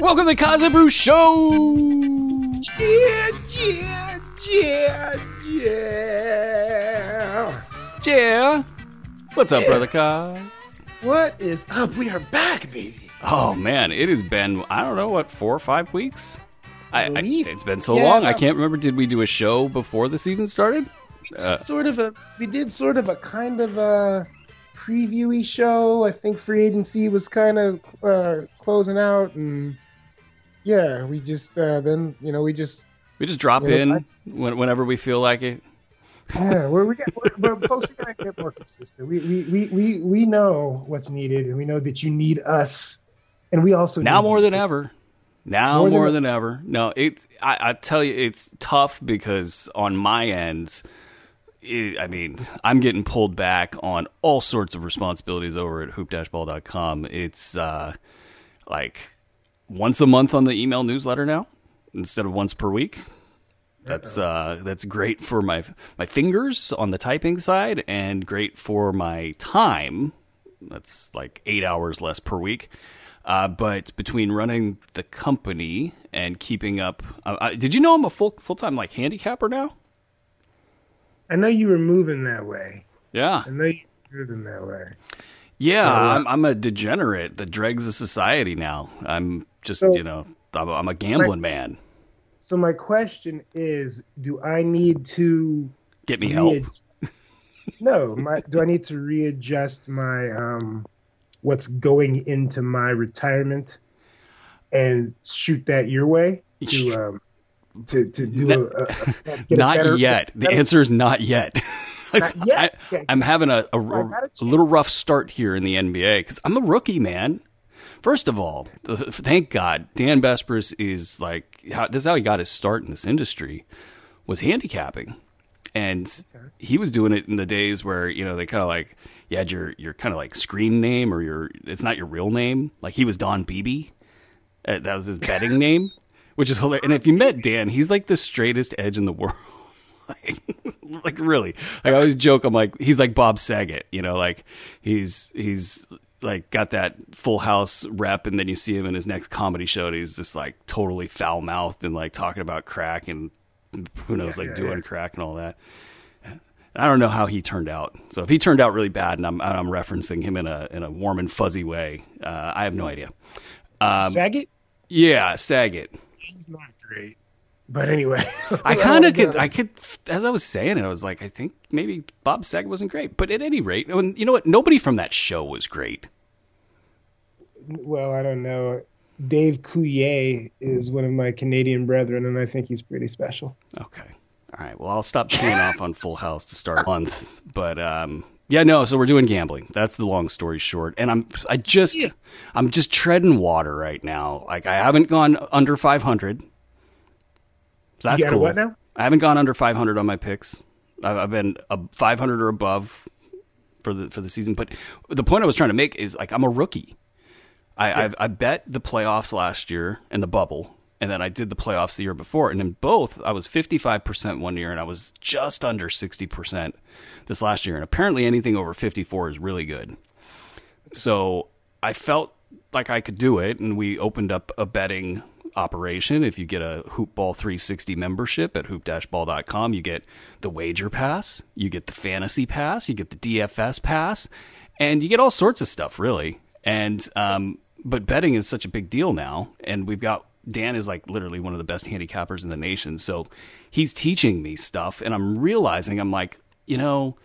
Welcome to the Cosmic Brew Show. Yeah, yeah, yeah, yeah. Yeah. What's up, Yeah. brother Koz? What is up? We are back, baby. Oh man, it has been I don't know what four or five weeks. I, I, it's been so Yeah. long. I can't remember. Did we do a show before the season started? Uh, sort of a we did sort of a kind of a previewy show. I think free agency was kind of uh, closing out, and yeah, we just uh, then you know we just we just drop Yeah, in I- whenever we feel like it. yeah we're, we get we're, but folks we gotta get more consistent. We, we we we we know what's needed, and we know that you need us, and we also now more than ever. Now More more than- than, ever. No, it. I, I tell you, it's tough because on my end, it, I mean, I'm getting pulled back on all sorts of responsibilities over at hoop-ball.com. It's uh, like once a month on the email newsletter now instead of once per week. That's uh, that's great for my my fingers on the typing side, and great for my time. That's like eight hours less per week. Uh, but between running the company and keeping up, uh, uh, did you know I'm a full full time like handicapper now? I know you were moving that way. Yeah, I know you were moving that way. Yeah. So, uh, I'm I'm a degenerate that dregs of society now. I'm just So- you know I'm a, I'm a gambling man. So my question is, do I need to Get me help. no, my do I need to readjust my um what's going into my retirement and shoot that your way to um to to do No- a, a, a Not better- yet. The answer is not yet. I, am having a, a, So I got a a little rough start here in the NBA because I'm a rookie, man. First of all, th- thank God, Dan Besbris is like how, this is how he got his start in this industry was handicapping, and he was doing it in the days where you know they kind of like you had your your kind of like screen name or your it's not your real name. Like he was Don Beebe, uh, that was his betting name, which is hilarious. And if you met Dan, he's like the straightest edge in the world. like, really like i always joke i'm like he's like bob saget you know like he's he's like got that full house rep and then you see him in his next comedy show and he's just like totally foul mouthed and like talking about crack and who knows like yeah, doing yeah. crack and all that I don't know how he turned out. So if he turned out really bad, and I'm I'm referencing him in a in a warm and fuzzy way, uh, I have no idea. Um, Saget. yeah, Saget. He's not great, but anyway, I kind of could. I could, as I was saying it, I was like, I think maybe Bob Saget wasn't great, but at any rate, and you know what? Nobody from that show was great. Well, I don't know. Dave Coulier is one of my Canadian brethren, and I think he's pretty special. Okay, all right. Well, I'll stop chewing off on Full House to start a month, but um, yeah, no. So we're doing gambling. That's the long story short, and I'm, I just, Yeah. I'm just treading water right now. Like I haven't gone under 500. So that's you got a cool. what now? I haven't gone under 500 on my picks. I've, I've been a 500 or above for the for the season. But the point I was trying to make is like I'm a rookie. I I've, I bet the playoffs last year and the bubble, and then I did the playoffs the year before, and in both I was 55 percent one year, and I was just under 60 percent this last year. And apparently anything over 54 is really good. So I felt like I could do it, and we opened up a betting operation. If you get a Hoopball 360 membership at hoop-ball.com, you get the wager pass, you get the fantasy pass, you get the DFS pass, and you get all sorts of stuff, really. And um, but betting is such a big deal now, and we've got Dan is like literally one of the best handicappers in the nation, so he's teaching me stuff, and I'm realizing I'm like, you know,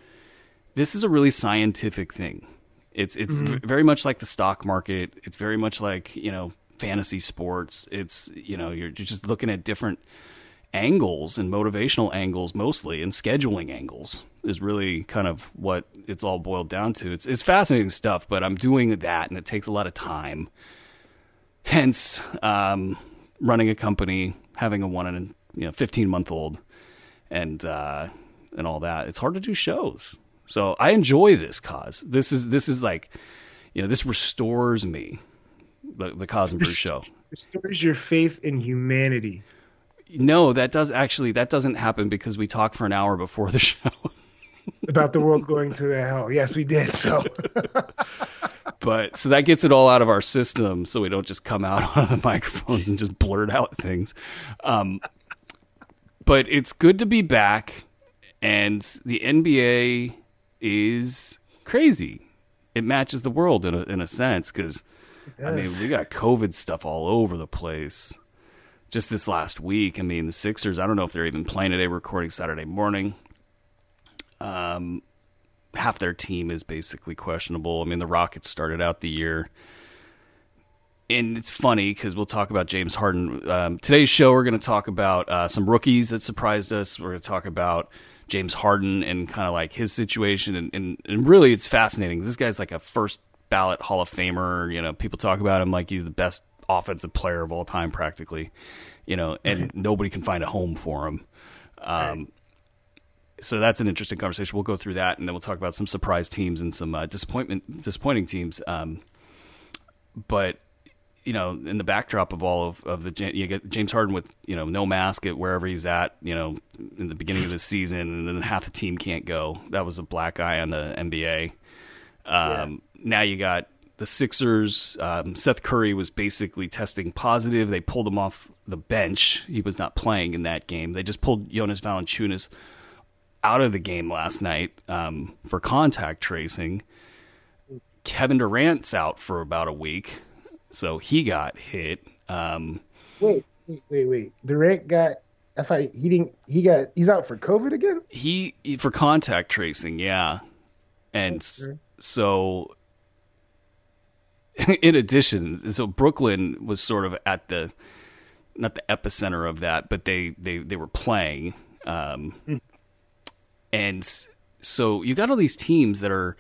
this is a really scientific thing. It's it's v- very much like the stock market. It's very much like you know fantasy sports. It's you know you're, just looking at different angles and motivational angles mostly, and scheduling angles is really kind of what it's all boiled down to. It's it's fascinating stuff, but I'm doing that, and it takes a lot of time. Hence, um, running a company, having a one and you know 15 month old, and uh, and all that. It's hard to do shows. So I enjoy this Koz. This is this is like, you know, this restores me. The the Koz and Bru show. Restores your faith in humanity. No, that does actually that doesn't happen because we talk for an hour before the show. about the world going to the hell. Yes, we did. So, but so that gets it all out of our system, so we don't just come out on the microphones and just blurt out things. Um, but it's good to be back, and the NBA is crazy. It matches the world in a in a sense because I mean we got COVID stuff all over the place. Just this last week, I mean the Sixers. I don't know if they're even playing today. Recording Saturday morning. Um, half their team is basically questionable. I mean the Rockets started out the year and it's funny because we'll talk about James Harden. Um, today's show, we're going to talk about uh, some rookies that surprised us. We're going to talk about James Harden and kind of like his situation. And, and, and, really, it's fascinating. This guy's like a first ballot Hall of Famer. You know, people talk about him like he's the best offensive player of all time, practically. You know, and nobody can find a home for him. Um, right. So that's an interesting conversation. We'll go through that, and then we'll talk about some surprise teams and some uh, disappointment, disappointing teams. Um, but you know, in the backdrop of all of, of the you get James Harden with you know no mask at wherever he's at, you know, in the beginning of the season, and then half the team can't go. That was a black eye on the NBA. Um, yeah. Now you got the Sixers. Um, Seth Curry was basically testing positive. They pulled him off the bench. He was not playing in that game. They just pulled Jonas Valanciunas out of the game last night um, for contact tracing. Kevin Durant's out for about a week so he got hit. Um, wait, wait, wait, wait. Durant got. I thought he didn't. He got. He's out for COVID again. He, for contact tracing, yeah. And okay. So, in addition, so Brooklyn was sort of at the not the epicenter of that, but they they they were playing, um, mm. and so you got all these teams that are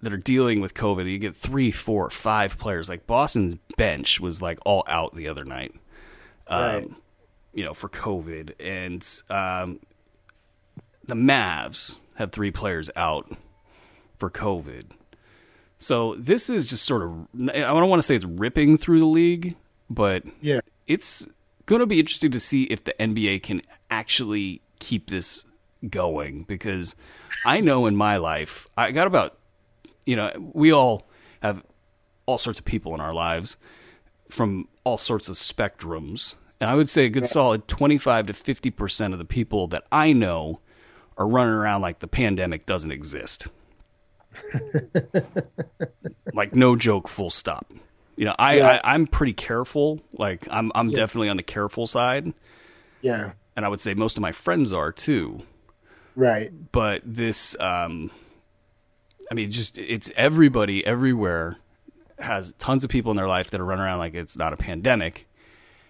that are dealing with COVID, you get three, four, five players. Like Boston's bench was like all out the other night, um, right. you know, for COVID, and um, the Mavs have three players out for COVID. So this is just sort of I don't want to say it's ripping through the league, but yeah, it's going to be interesting to see if the NBA can actually keep this going because I know in my life I got about you know, we all have all sorts of people in our lives from all sorts of spectrums. And I would say a good solid 25 to 50% of the people that I know are running around like the pandemic doesn't exist. like no joke, full stop. You know, I, yeah. I am pretty careful. Like I'm I'm yeah. definitely on the careful side. Yeah. And I would say most of my friends are too. Right. But this um I mean, just it's everybody everywhere has tons of people in their life that are running around like it's not a pandemic,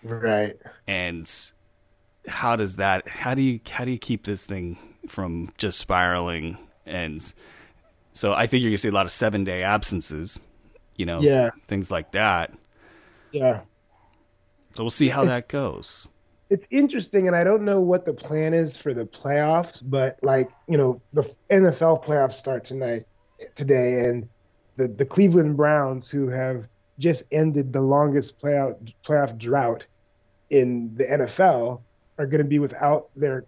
right? And how does that? How do you how do you keep this thing from just spiraling? And so I think you're gonna see a lot of seven day absences, you know, yeah, things like that. Yeah. So we'll see how it's, that goes. It's interesting, and I don't know what the plan is for the playoffs, but like you know, the NFL playoffs start tonight today, and the the Cleveland Browns, who have just ended the longest playoff playoff drought in the NFL, are going to be without their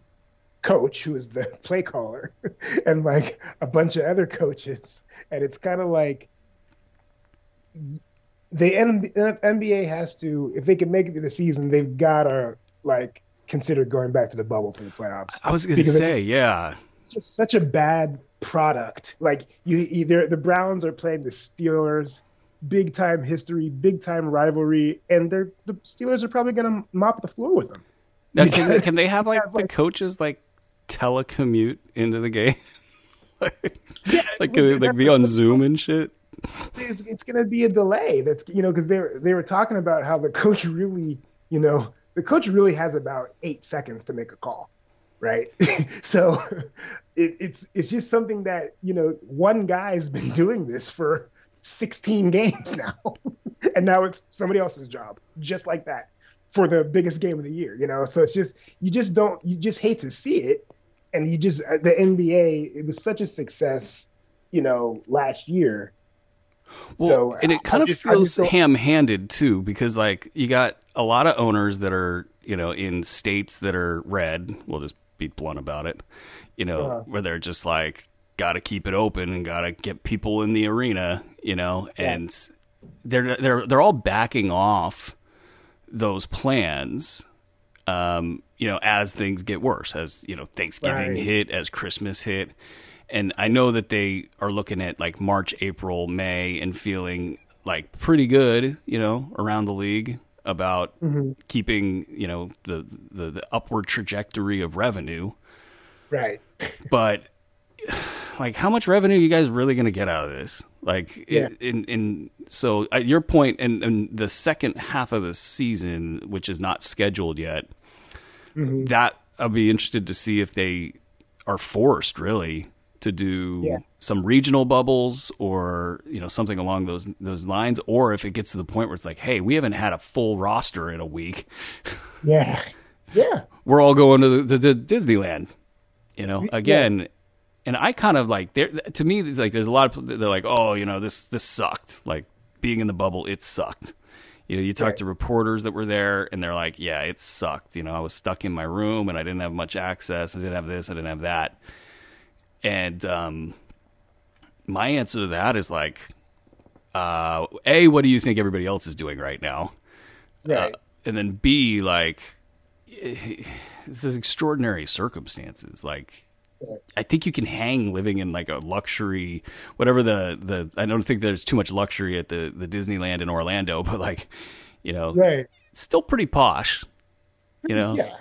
coach, who is the play caller, and like a bunch of other coaches, and it's kind of like the NBA has to, if they can make it to the season, they've got to like consider going back to the bubble for the playoffs. I was going to say, yeah, it's just such a bad product. Like you either the Browns are playing the Steelers, big time history, big time rivalry, and they're the Steelers are probably going to mop the floor with them. Now, can, they, can they have like have, the like, coaches like telecommute into the game? like, yeah, like can they like be on Zoom and shit? It's, it's going to be a delay. That's you know because they were they were talking about how the coach really you know the coach really has about eight seconds to make a call right? so it, it's it's just something that you know one guy's been doing this for 16 games now, and now it's somebody else's job, just like that, for the biggest game of the year. You know, so it's just you just don't you just hate to see it, and you just uh, the NBA it was such a success, you know, last year. Well, so and it kind I of just, feels ham-handed too, because like you got a lot of owners that are you know in states that are red. We'll just be blunt about it. You know, Uh-huh. where they're just like, got to keep it open and got to get people in the arena. You know, Yeah. and they're they're they're all backing off those plans. Um, you know, as things get worse, as you know, Thanksgiving Right. hit, as Christmas hit, and I know that they are looking at like March, April, May, and feeling like pretty good, you know, around the league about keeping you know the, the the upward trajectory of revenue. Right. But like, how much revenue are you guys really going to get out of this? Like, Yeah. in in so at your point, in, in the second half of the season, which is not scheduled yet, Mm-hmm. that I'll be interested to see if they are forced really to do Yeah. some regional bubbles or you know something along those those lines, or if it gets to the point where it's like, hey, we haven't had a full roster in a week, Yeah. Yeah. we're all going to the, the, Disneyland. You know, again, Yes. And I kind of like there to me. It's like there's a lot of they're like, oh, you know, this this sucked. Like being in the bubble, it sucked. You know, you talk Right. to reporters that were there, and they're like, yeah, it sucked. You know, I was stuck in my room, and I didn't have much access. I didn't have this. I didn't have that. And um, my answer to that is like, uh, a, what do you think everybody else is doing right now? Right. Uh, and then B, like, this is extraordinary circumstances. Like, I think you can hang living in like a luxury, whatever the the. I don't think there's too much luxury at the the Disneyland in Orlando, but like, you know, right. still pretty posh. You know, Yeah.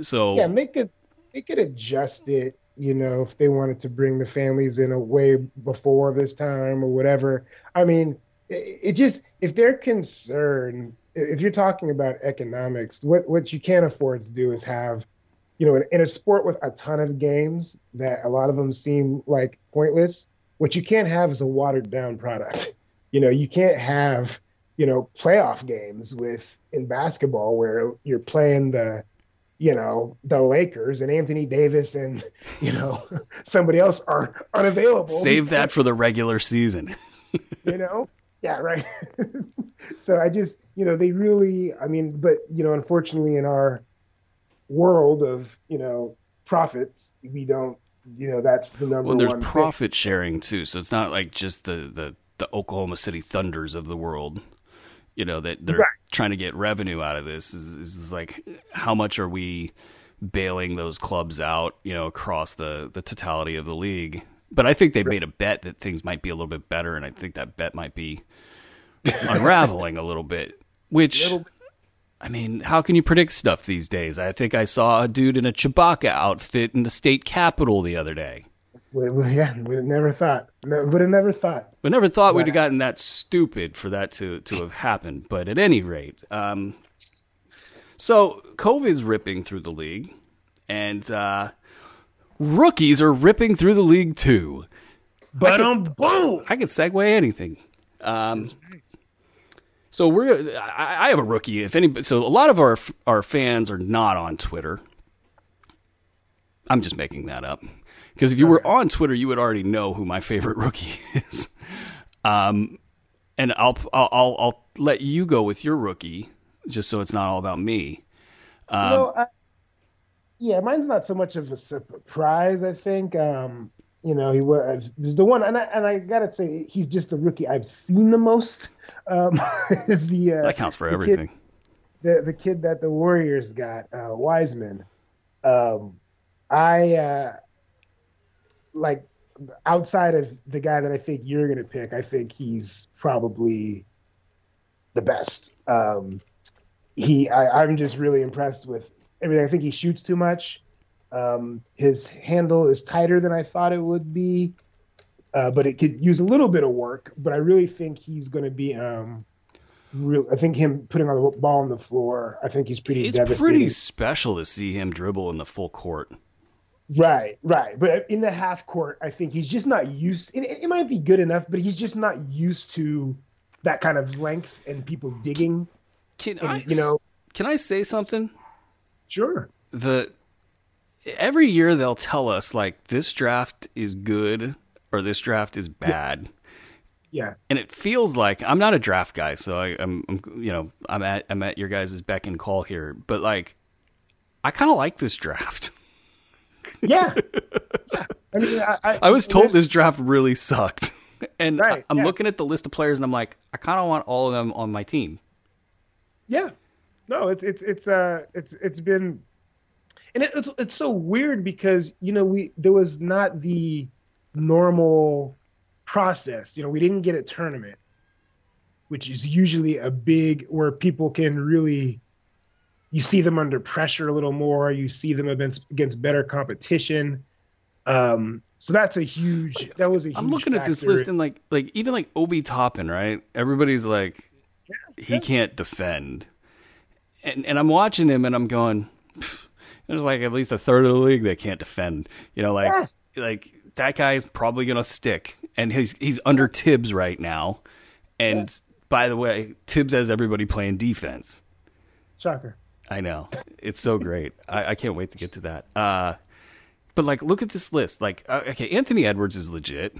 so Yeah. Make it make it adjust it. You know, if they wanted to bring the families in a way before this time or whatever. I mean, it, it just if they're concerned, if you're talking about economics, what what you can't afford to do is have, you know, in, in a sport with a ton of games that a lot of them seem like pointless. What you can't have is a watered down product. You know, you can't have you know playoff games with in basketball where you're playing the you know the Lakers and Anthony Davis and you know somebody else are unavailable. save that for the regular season. you know yeah right so i just you know they really i mean but you know unfortunately in our world of you know profits we don't you know that's the number Well, there's thing. profit sharing too, so it's not like just the the the Oklahoma City Thunders of the world. You know that they're Right. trying to get revenue out of this. Is, is like how much are we bailing those clubs out? You know, across the the totality of the league. But I think they made a bet that things might be a little bit better, and I think that bet might be unraveling a little bit. Which Little bit. I mean, how can you predict stuff these days? I think I saw a dude in a Chewbacca outfit in the state capitol the other day. Would- would- yeah would never thought no, would have never thought But never thought we'd have gotten that stupid for that to, to have happened. But at any rate, um, so COVID's ripping through the league, and uh, rookies are ripping through the league too. but um boom I could segue anything. Um, so we're I, I have a rookie. If any, so a lot of our our fans are not on Twitter. I'm just making that up because if you were on Twitter, you would already know who my favorite rookie is. Um, and I'll I'll I'll, I'll let you go with your rookie just so it's not all about me. Um, You know, I, yeah, mine's not so much of a surprise. I think, um, you know, he was the one, and I and I gotta say, he's just the rookie I've seen the most. Um, is the uh, that counts for the kid- everything. the the kid that the Warriors got, uh, Wiseman. Um, I uh, like outside of the guy that I think you're gonna pick. I think he's probably the best. Um, he, I, I'm just really impressed with everything. I think he shoots too much. Um, his handle is tighter than I thought it would be, uh, but it could use a little bit of work. But I really think he's going to be. Um, real, I think him putting on the ball on the floor. I think he's pretty It's devastating. pretty special to see him dribble in the full court. Right, right. But in the half court, I think he's just not used. It, it might be good enough, but he's just not used to that kind of length and people digging. Can And, I, you know, Can I say something? sure. the every year they'll tell us like this draft is good or this draft is bad Yeah, and it feels like i'm not a draft guy so I, I'm, I'm you know i'm at i'm at your guys' beck and call here but like i kind of like this draft Yeah. yeah. I mean, I, I, I was told this draft really sucked. And Right, I, am yeah. looking at the list of players and I'm like, I kind of want all of them on my team. Yeah. No, it's it's it's uh it's it's been and it, it's it's so weird because you know we there was not the normal process. You know, we didn't get a tournament, which is usually a big where people can really you see them under pressure a little more, you see them against against better competition. Um so that's a huge that was a huge I'm looking at this list and like like even like Obi Toppin, right? Everybody's like he yeah. can't defend. And and I'm watching him and I'm going "Pff, there's like at least a third of the league that can't defend. You know, like like that guy's probably going to stick and he's he's under Thibs right now. And by the way, Thibs has everybody playing defense. shocker. I know. It's so great. I, I can't wait to get to that. Uh, but like, look at this list. Like, uh, okay, Anthony Edwards is legit.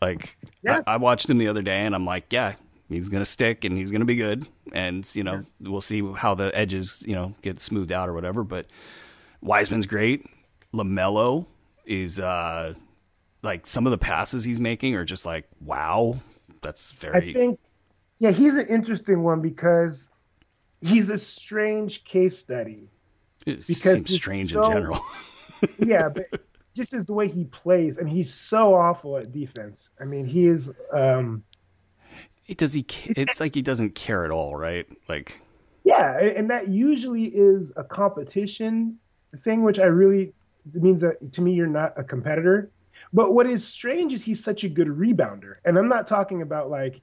Like, Yeah. I, I watched him the other day, and I'm like, yeah, he's gonna stick, and he's gonna be good. And you know, we'll see how the edges, you know, get smoothed out or whatever. But Wiseman's great. Lamelo is uh, like some of the passes he's making are just like, wow, that's very. I think, yeah, he's an interesting one because he's a strange case study. it because seems strange so- in general. Yeah, but just is the way he plays, and he's so awful at defense. I mean, he is. Um, Does he? It's like he doesn't care at all, right? Like, yeah, and that usually is a competition thing, which I really it means that to me you're not a competitor. But what is strange is he's such a good rebounder, and I'm not talking about like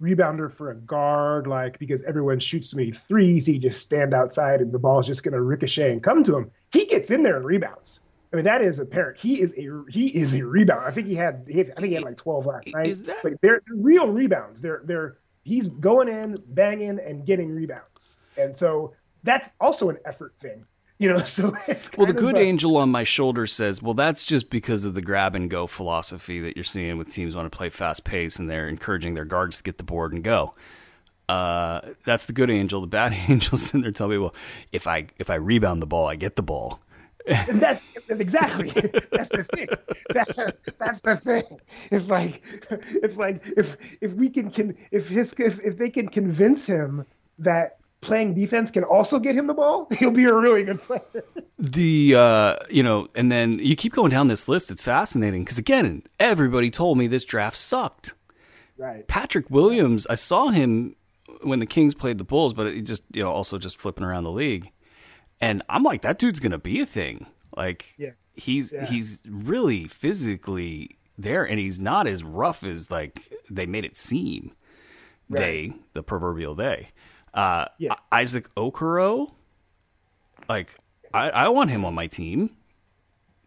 rebounder for a guard, like because everyone shoots so many threes, he just stand outside and the ball's just going to ricochet and come to him. He gets in there and rebounds. I mean, that is apparent. He is a he is a rebounder. I think he had, I think he had like 12 last night. Is that- But they're real rebounds. They're they're he's going in, banging, and getting rebounds. And so that's also an effort thing, you know. So it's well, the good a- angel on my shoulder says, "Well, that's just because of the grab and go philosophy that you're seeing with teams want to play fast pace and they're encouraging their guards to get the board and go." Uh, that's the good angel. The bad angel's in there telling me, "Well, if I if I rebound the ball, I get the ball." And that's exactly that's the thing. That, that's the thing. It's like it's like if if we can, can if his if, if they can convince him that playing defense can also get him the ball, he'll be a really good player. The uh, you know, and then you keep going down this list. It's fascinating because again, everybody told me this draft sucked. Right. Patrick Williams, I saw him when the Kings played the Bulls, but he just you know also just flipping around the league, and I'm like that dude's gonna be a thing. Like Yeah. he's Yeah. he's really physically there, and he's not as rough as like they made it seem. They the proverbial they. Uh, Yeah. Isaac Okoro, like I, I want him on my team.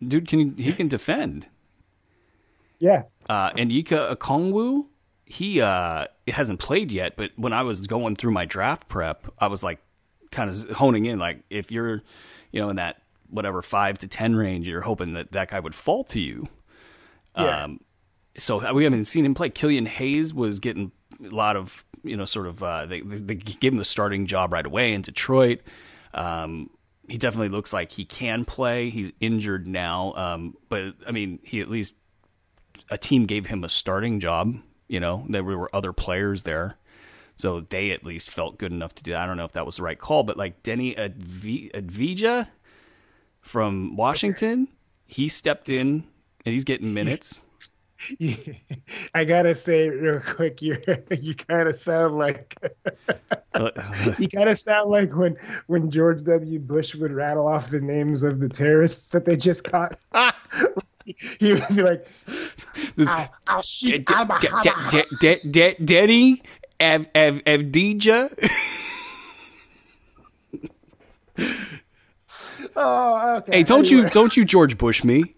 Dude can he can defend. Yeah. Uh, and Onyeka Okongwu, he uh, hasn't played yet, but when I was going through my draft prep, I was like kind of honing in. Like, if you're, you know, in that whatever five to 10 range, you're hoping that that guy would fall to you. Yeah. Um, so we haven't seen him play. Killian Hayes was getting a lot of, you know, sort of, uh, they, they gave him the starting job right away in Detroit. Um, he definitely looks like he can play. He's injured now. Um, but I mean, he at least a team gave him a starting job. You know, there were other players there, so they at least felt good enough to do. That. I don't know if that was the right call, but like Deni Advi- Advija from Washington, he stepped in and he's getting minutes. I gotta say real quick, you you kind of sound like uh, uh. you kind of sound like when when George W. Bush would rattle off the names of the terrorists that they just caught. he would be like, "I'll, I'll shoot Al Muhammad." Deni Avdija. Oh, okay. Hey, don't you don't you George Bush me?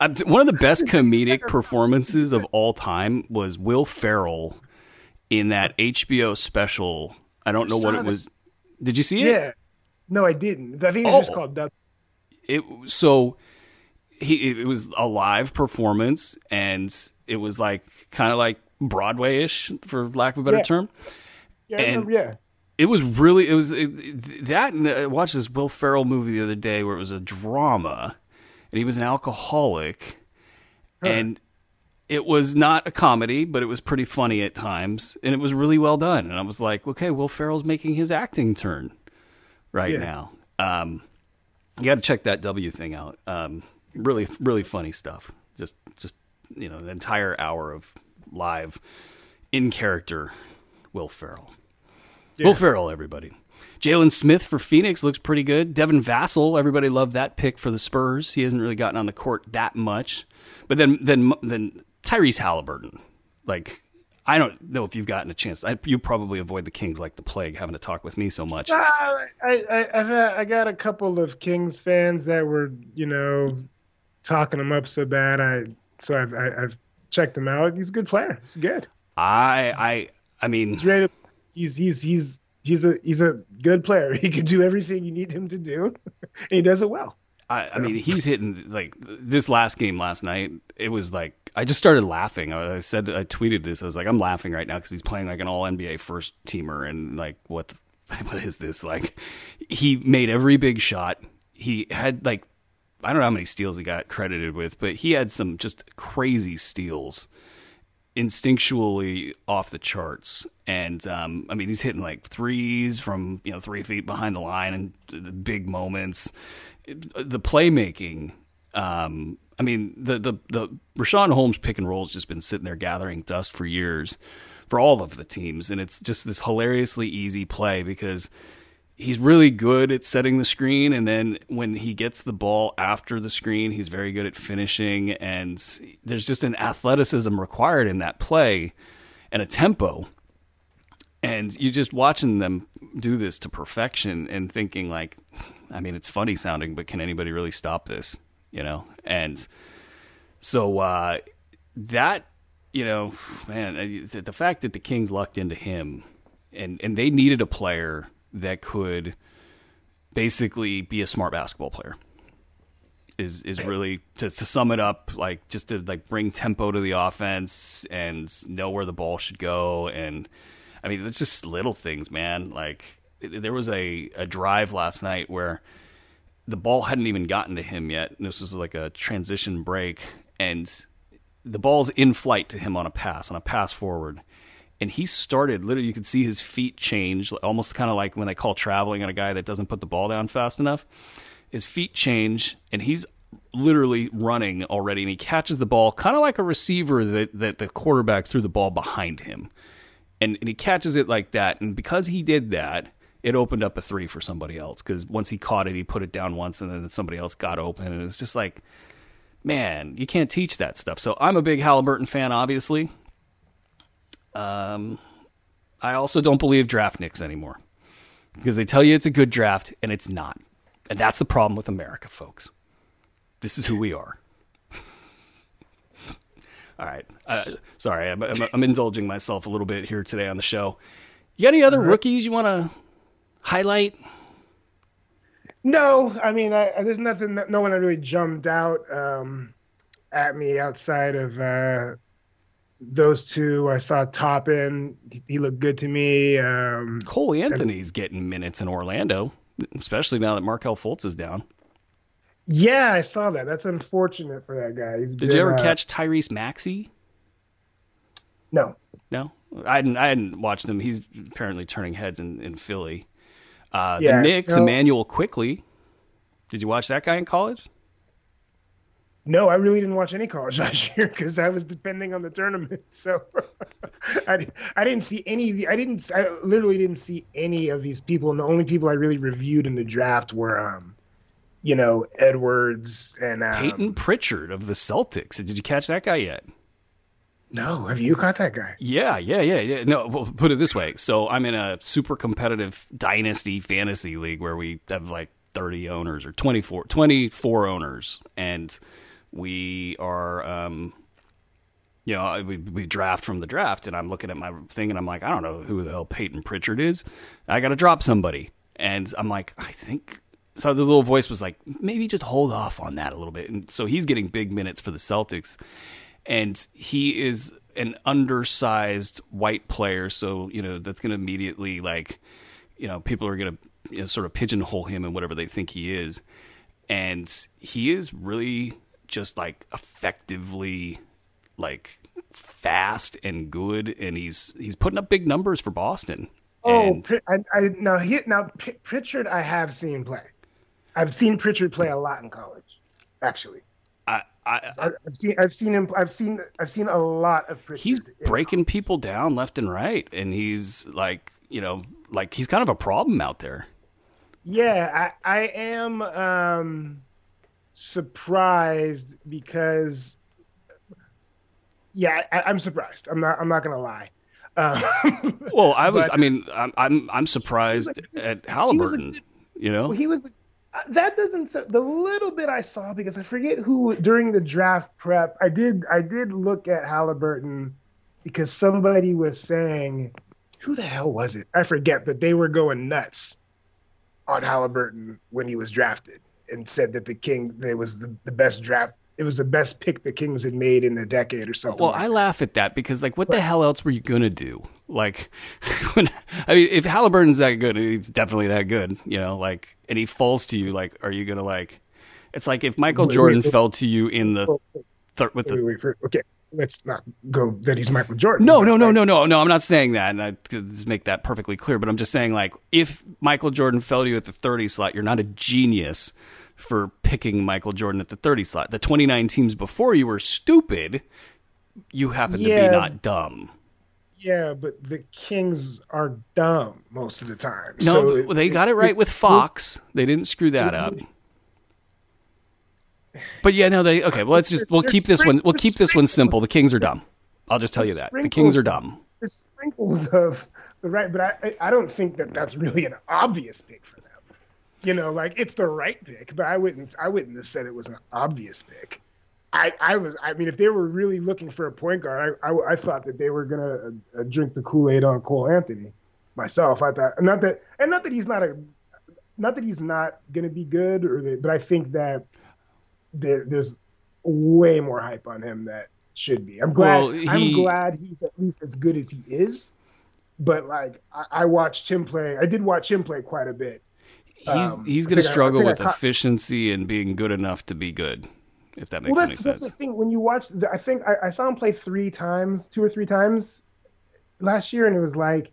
One of the best comedic performances of all time was Will Ferrell in that HBO special. I don't know what it was. Did you see it? Yeah. No, I didn't. I think it was just Oh. called Dub. It so he it was a live performance and it was like kind of like Broadway-ish for lack of a better Yeah. term. Yeah, and- remember, yeah. it was really it was it, that. And uh, I watched this Will Ferrell movie the other day where it was a drama, and he was an alcoholic, huh. and it was not a comedy, but it was pretty funny at times, and it was really well done. And I was like, okay, Will Ferrell's making his acting turn right yeah. now. Um, you got to check that W thing out. Um, really, really funny stuff. Just, just you know, an entire hour of live in character Will Ferrell. Yeah. Will Ferrell, everybody. Jalen Smith for Phoenix looks pretty good. Devin Vassell, everybody loved that pick for the Spurs. He hasn't really gotten on the court that much. But then, then, then Tyrese Halliburton, like I don't know if you've gotten a chance. I, you probably avoid the Kings like the plague, having to talk with me so much. Uh, I, I, I've had, I got a couple of Kings fans that were, you know, talking him up so bad. I so I've I, have checked him out. He's a good player. He's good. I I I mean, he's he's he's he's he's a he's a good player. He can do everything you need him to do, and he does it well. I, I mean, he's hitting like this last game last night. It was like I just started laughing. I said I tweeted this. I was like, I'm laughing right now because he's playing like an All NBA first teamer, and like what the, what is this? Like he made every big shot. He had like I don't know how many steals he got credited with, but he had some just crazy steals, instinctually off the charts. And um, I mean, he's hitting like threes from you know three feet behind the line and the big moments the playmaking. Um, I mean, the the the Richaun Holmes pick and roll has just been sitting there gathering dust for years for all of the teams, and it's just this hilariously easy play because he's really good at setting the screen, and then when he gets the ball after the screen, he's very good at finishing, and there's just an athleticism required in that play and a tempo. And you're just watching them do this to perfection and thinking like, I mean, it's funny sounding, but can anybody really stop this? You know, and so uh, that you know, man, the fact that the Kings lucked into him, and and they needed a player that could basically be a smart basketball player is is really to, to sum it up like just to like bring tempo to the offense and know where the ball should go and I mean it's just little things man like there was a, a drive last night where the ball hadn't even gotten to him yet. And this was like a transition break, and the ball's in flight to him on a pass, on a pass forward. And he started literally, you could see his feet change, almost kind of like when they call traveling on a guy that doesn't put the ball down fast enough. His feet change, and he's literally running already, and he catches the ball kind of like a receiver that, that the quarterback threw the ball behind him. And, and he catches it like that. And because he did that, it opened up a three for somebody else because once he caught it, he put it down once, and then somebody else got open, and it's just like, man, you can't teach that stuff. So I'm a big Halliburton fan, obviously. Um, I also don't believe draft nicks anymore because they tell you it's a good draft and it's not, and that's the problem with America, folks. This is who we are. All right. Uh, sorry, I'm, I'm, I'm, indulging myself a little bit here today on the show. You got any other rookies you want to highlight? No, I mean, I, there's nothing, no one that really jumped out um, at me outside of uh, those two. I saw Toppin; he looked good to me. Um, Cole Anthony's getting minutes in Orlando, especially now that Markelle Fultz is down. Yeah, I saw that. That's unfortunate for that guy. He's Did been, you ever uh, catch Tyrese Maxey? No. No, I hadn't. I hadn't watched him. He's apparently turning heads in, in Philly. Uh, yeah, the Knicks, no. Immanuel Quickley. Did you watch that guy in college? No, I really didn't watch any college last year because I was depending on the tournament. So I, I didn't see any. I didn't. I literally didn't see any of these people. And the only people I really reviewed in the draft were, um, you know, Edwards and um, Payton Pritchard of the Celtics. Did you catch that guy yet? No, have you caught that guy? Yeah, yeah, yeah, yeah. No, well, put it this way. So I'm in a super competitive dynasty fantasy league where we have like 30 owners or 24, 24 owners, and we are, um, you know, we, we draft from the draft, and I'm looking at my thing, and I'm like, I don't know who the hell Payton Pritchard is. I got to drop somebody, and I'm like, I think. So the little voice was like, maybe just hold off on that a little bit, and so he's getting big minutes for the Celtics and he is an undersized white player, so you know that's going to immediately like you know people are going to you know, sort of pigeonhole him and whatever they think he is, and he is really just like effectively like fast and good, and he's he's putting up big numbers for Boston. Oh, And- I, I now he now P- Pritchard I have seen play. I've seen Pritchard play a lot in college, actually. I, I, I- I've seen I've seen him I've seen I've seen a lot of Pritchard. he's in- breaking people down left and right, and he's like you know like he's kind of a problem out there. Yeah, I I am um surprised because yeah, I, I'm surprised. I'm not I'm not gonna lie. Um, Well, I was. But- I mean, I'm I'm, I'm surprised at Halliburton. good- you know, Well, he was. uh, That doesn't. The little bit I saw because I forget who during the draft prep. I did. I did look at Halliburton because somebody was saying, who the hell was it? I forget, but they were going nuts on Halliburton when he was drafted and said that the King it was the, the best draft. It was the best pick the Kings had made in a decade or something. Well, like I laugh at that because, like, what the hell else were you gonna do? Like, when, I mean, if Halliburton's that good, he's definitely that good, you know. Like, and he falls to you, like, are you gonna like? It's like if Michael Wait, Jordan wait, wait. fell to you in the third with the. okay, let's not go that he's Michael Jordan. No, no, no, no, no, no. I'm not saying that, and I could just make that perfectly clear. But I'm just saying, like, if Michael Jordan fell to you at the 30 slot, you're not a genius for picking Michael Jordan at the 30 slot. The 29 teams before you were stupid. You happen to be not dumb. Yeah, but the Kings are dumb most of the time. No, so it- they got it right with Fox. They didn't screw that up. But yeah, no, they okay. Well, let's just we'll keep this one. We'll keep this one simple. The Kings are dumb. I'll just tell you that the Kings are dumb. There's sprinkles of the right, but I I- don't think that that's really an obvious pick for them. You know, like it's the right pick, but I wouldn't I wouldn't have said it was an obvious pick. I, I was I mean if they were really looking for a point guard I, I, I thought that they were gonna uh, drink the Kool Aid on Cole Anthony myself I thought not that and not that he's not a not that he's not gonna be good or that, but I think that there, there's way more hype on him that should be. I'm glad. Well, he- I'm glad he's at least as good as he is. But like, I, I watched him play. I did watch him play quite a bit. He's Um, he's going to think I- I struggle with caught- efficiency and being good enough to be good. If that makes well, any that's, that's the thing. When you watch, the, I think I, I saw him play three times, two or three times last year, and it was like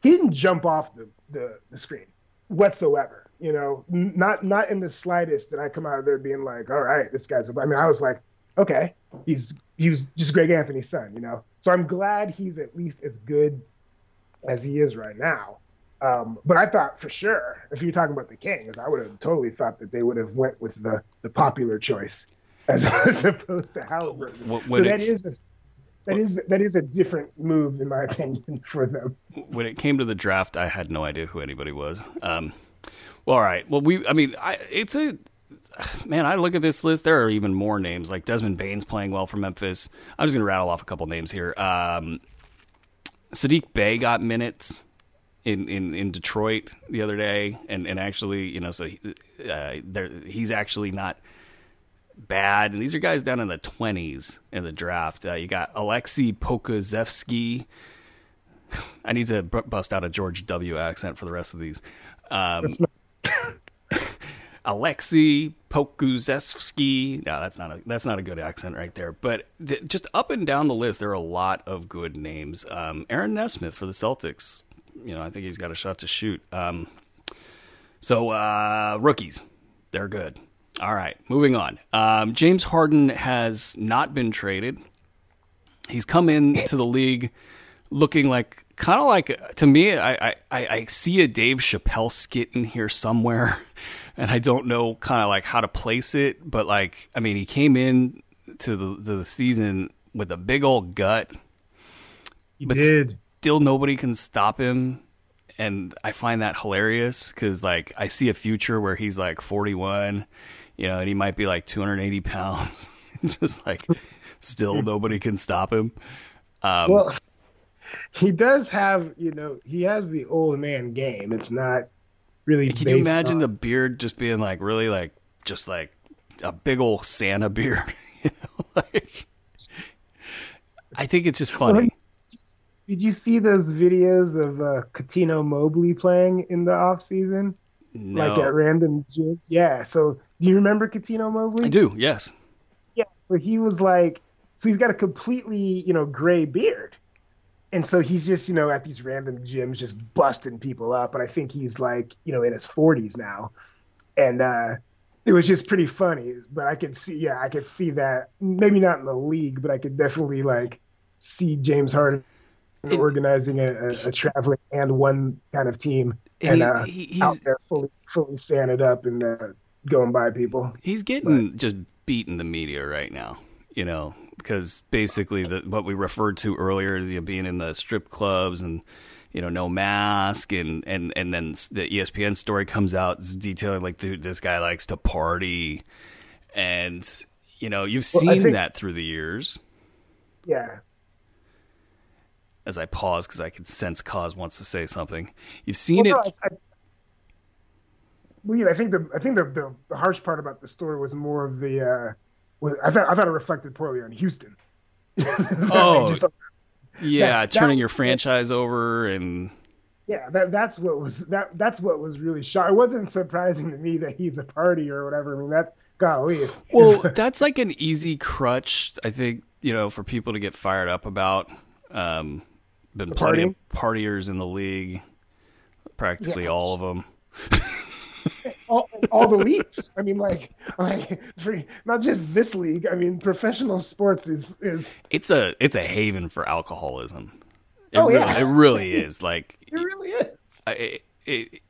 he didn't jump off the, the, the screen whatsoever. You know, not not in the slightest did I come out of there being like, all right, this guy's. A, I mean, I was like, okay, he's he was just Greg Anthony's son, you know. So I'm glad he's at least as good as he is right now. Um, but I thought for sure, if you're talking about the Kings, I would have totally thought that they would have went with the the popular choice as, as opposed to Halliburton. Wh- so when that it- is a that is that is a different move in my opinion for them. when it came to the draft, I had no idea who anybody was. Um, well, all right. Well, we. I mean, I, it's a man. I look at this list. There are even more names like Desmond Bane's playing well for Memphis. I'm just to rattle off a couple names here. Um, Saddiq Bey got minutes in, in, in Detroit the other day, and, and actually, you know, so he, uh, there he's actually not bad. And these are guys down in the 20s in the draft. Uh, you got Alexei Pokazevsky. I need to bust out a George W. accent for the rest of these. Um, Alexei Pokuzevsky. No, that's not a that's not a good accent right there. But just up and down the list, there are a lot of good names. Um, Aaron Nesmith for the Celtics. You know, I think he's got a shot to shoot. Um, so uh, rookies, they're good. All right, moving on. Um, James Harden has not been traded. He's come into the league looking like kind of like to me. I, I I see a Dave Chappelle skit in here somewhere, and I don't know kind of like how to place it. But like, I mean, he came in to the to the season with a big old gut. He But did. Still, nobody can stop him, and I find that hilarious because like I see a future where he's like forty one, you know, and he might be like two hundred eighty pounds, just like still nobody can stop him. Um, Well, he does have, you know, he has the old man game. It's not really. Can you imagine on- the beard just being like really like just like a big old Santa beard? you know, like I think it's just funny. did you see those videos of uh, Cuttino Mobley playing in the off season? No. Like at random gyms? Yeah. So do you remember Cuttino Mobley? I do, yes. Yeah. So he was like, so he's got a completely, you know, gray beard. And so he's just, you know, at these random gyms just busting people up. And I think he's like, you know, in his 40s now. And uh, it was just pretty funny. But I could see, yeah, I could see that. Maybe not in the league, but I could definitely like see James Harden It- organizing a, a, a traveling and one kind of team and He- uh, he- out he's there fully, fully sanded up and uh, going by people. he's getting just beating the media right now, you know, because basically the what we referred to earlier, you know, being in the strip clubs and you know no mask and and and then the ESPN story comes out detailing like dude, this guy likes to party, and you know you've Well, seen think- that through the years. Yeah. As I pause because I can sense Koz wants to say something. You've seen Well, it. no, I, I, well, yeah, I think the I think the, the, the harsh part about the story was more of the uh, was, I thought I thought it reflected poorly on Houston. Oh. Just- yeah, that- that turning your was- franchise over and yeah, that that's what was that that's what was really shocking. It wasn't surprising to me that he's a party or whatever. I mean, that's golly. if- Well, that's like an easy crutch, I think, you know, for people to get fired up about. Um, been plenty of partiers in the league, practically Yeah. all of them. all, all the leagues. I mean, like, like for, not just this league. I mean, professional sports is is It's a it's a haven for alcoholism. It Oh, really, yeah. it really is. Like it really is. I- it, it,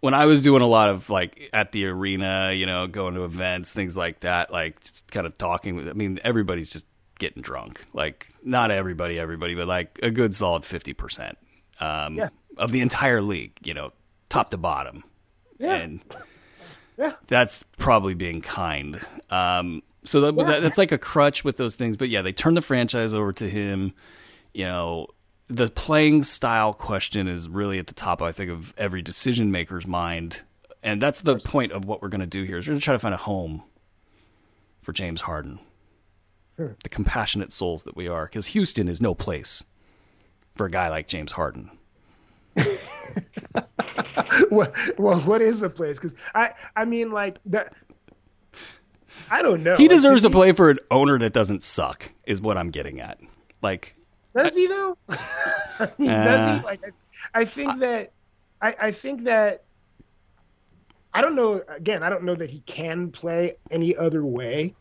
when I was doing a lot of like at the arena, you know, going to events, things like that, like just kind of talking with. I mean, everybody's just getting drunk. Like not everybody, everybody, but like a good solid fifty percent um, Yeah. of the entire league. You know, top to bottom, Yeah. and Yeah. that's probably being kind. Um, so that, Yeah. that, that's like a crutch with those things. But yeah, they turn the franchise over to him. You know, the playing style question is really at the top, I think, of every decision maker's mind. And that's the point of what we're going to do here is we're going to try to find a home for James Harden. Sure. The compassionate souls that we are, because Houston is no place for a guy like James Harden. well, well, what is the place? Because I, I mean, like that. I don't know. He Like, deserves to he- play for an owner that doesn't suck, is what I'm getting at. Like, Does he though? I mean, Uh, does he? Like, I, I think that, I, I think that. I don't know. Again, I don't know that he can play any other way.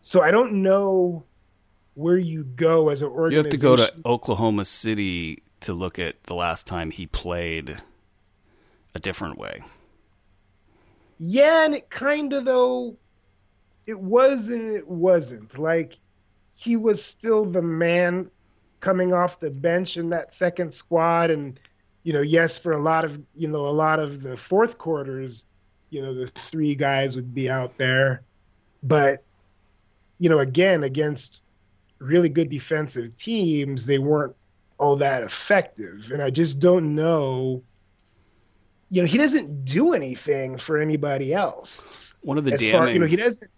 So I don't know where you go as an organization. You have to go to Oklahoma City to look at the last time he played a different way. Yeah, and it kind of though, it was and it wasn't. Like he was still the man coming off the bench in that second squad, and you know, yes, for a lot of you know a lot of the fourth quarters, you know, the three guys would be out there, but you know, again against really good defensive teams, they weren't all that effective, and I just don't know you know, he doesn't do anything for anybody else. One of the as damning, far, you know, he doesn't.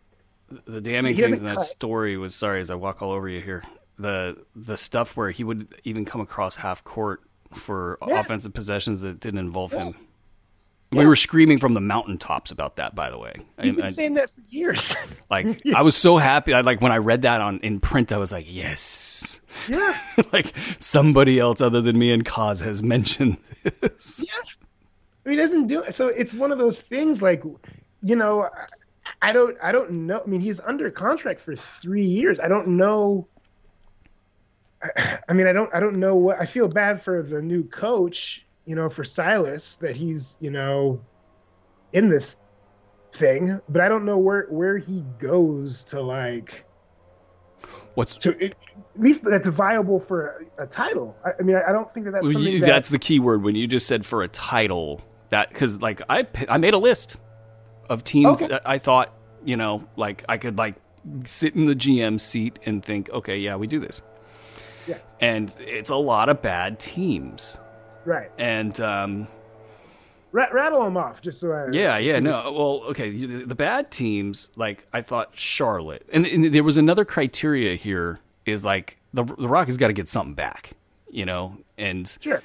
the damning he things in that cut. story was sorry as I walk all over you here. The the stuff where he would even come across half court for Yeah. offensive possessions that didn't involve Yeah. him. We were screaming from the mountaintops about that, by the way. You've been I- saying that for years. like I was so happy. I like when I read that on in print. I was like, yes, yeah, like somebody else other than me and Koz has mentioned this. yeah. I mean, he doesn't do it. So it's one of those things. Like, you know, I, don't, I don't know. I mean, he's under contract for three years. I don't know. I, mean, I don't, I don't know what. I feel bad for the new coach. You know, for Silas that he's, you know, in this thing, but I don't know where where he goes to like. What's to it, at least that's viable for a, a title. I, I mean, I, I don't think that that's something you- that, that's the key word when you just said for a title that because like I I made a list of teams Okay. that I thought you know like I could like sit in the GM seat and think okay yeah we do this Yeah. and it's a lot of bad teams right. and um, Rat, rattle them off, just so I. yeah yeah no well okay the bad teams like I thought Charlotte and, and there was another criteria here is like the the Rockets got to get something back, you know, and Sure.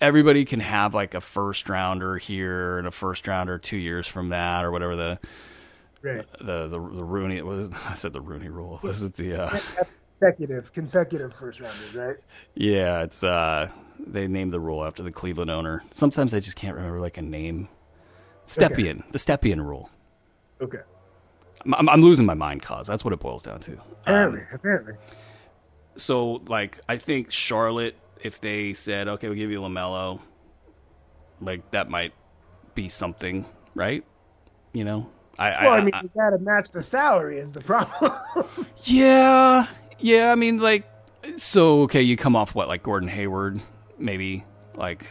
Everybody can have like a first rounder here and a first rounder two years from that or whatever the Right. the the, the Rooney it was I said the Rooney rule was it the uh, Consecutive, consecutive first rounders, right? yeah it's uh they named the rule after the Cleveland owner sometimes I just can't remember like a name Stepien the Stepien rule Okay. I'm, I'm, I'm losing my mind cause that's what it boils down to Apparently, apparently. so like I think Charlotte, if they said, okay, we'll give you Lamelo, like that might be something, right? You know, I, Well, I, I mean, I- you got to match the salary is the problem. yeah, yeah. I mean, like, so okay, you come off what like Gordon Hayward, maybe like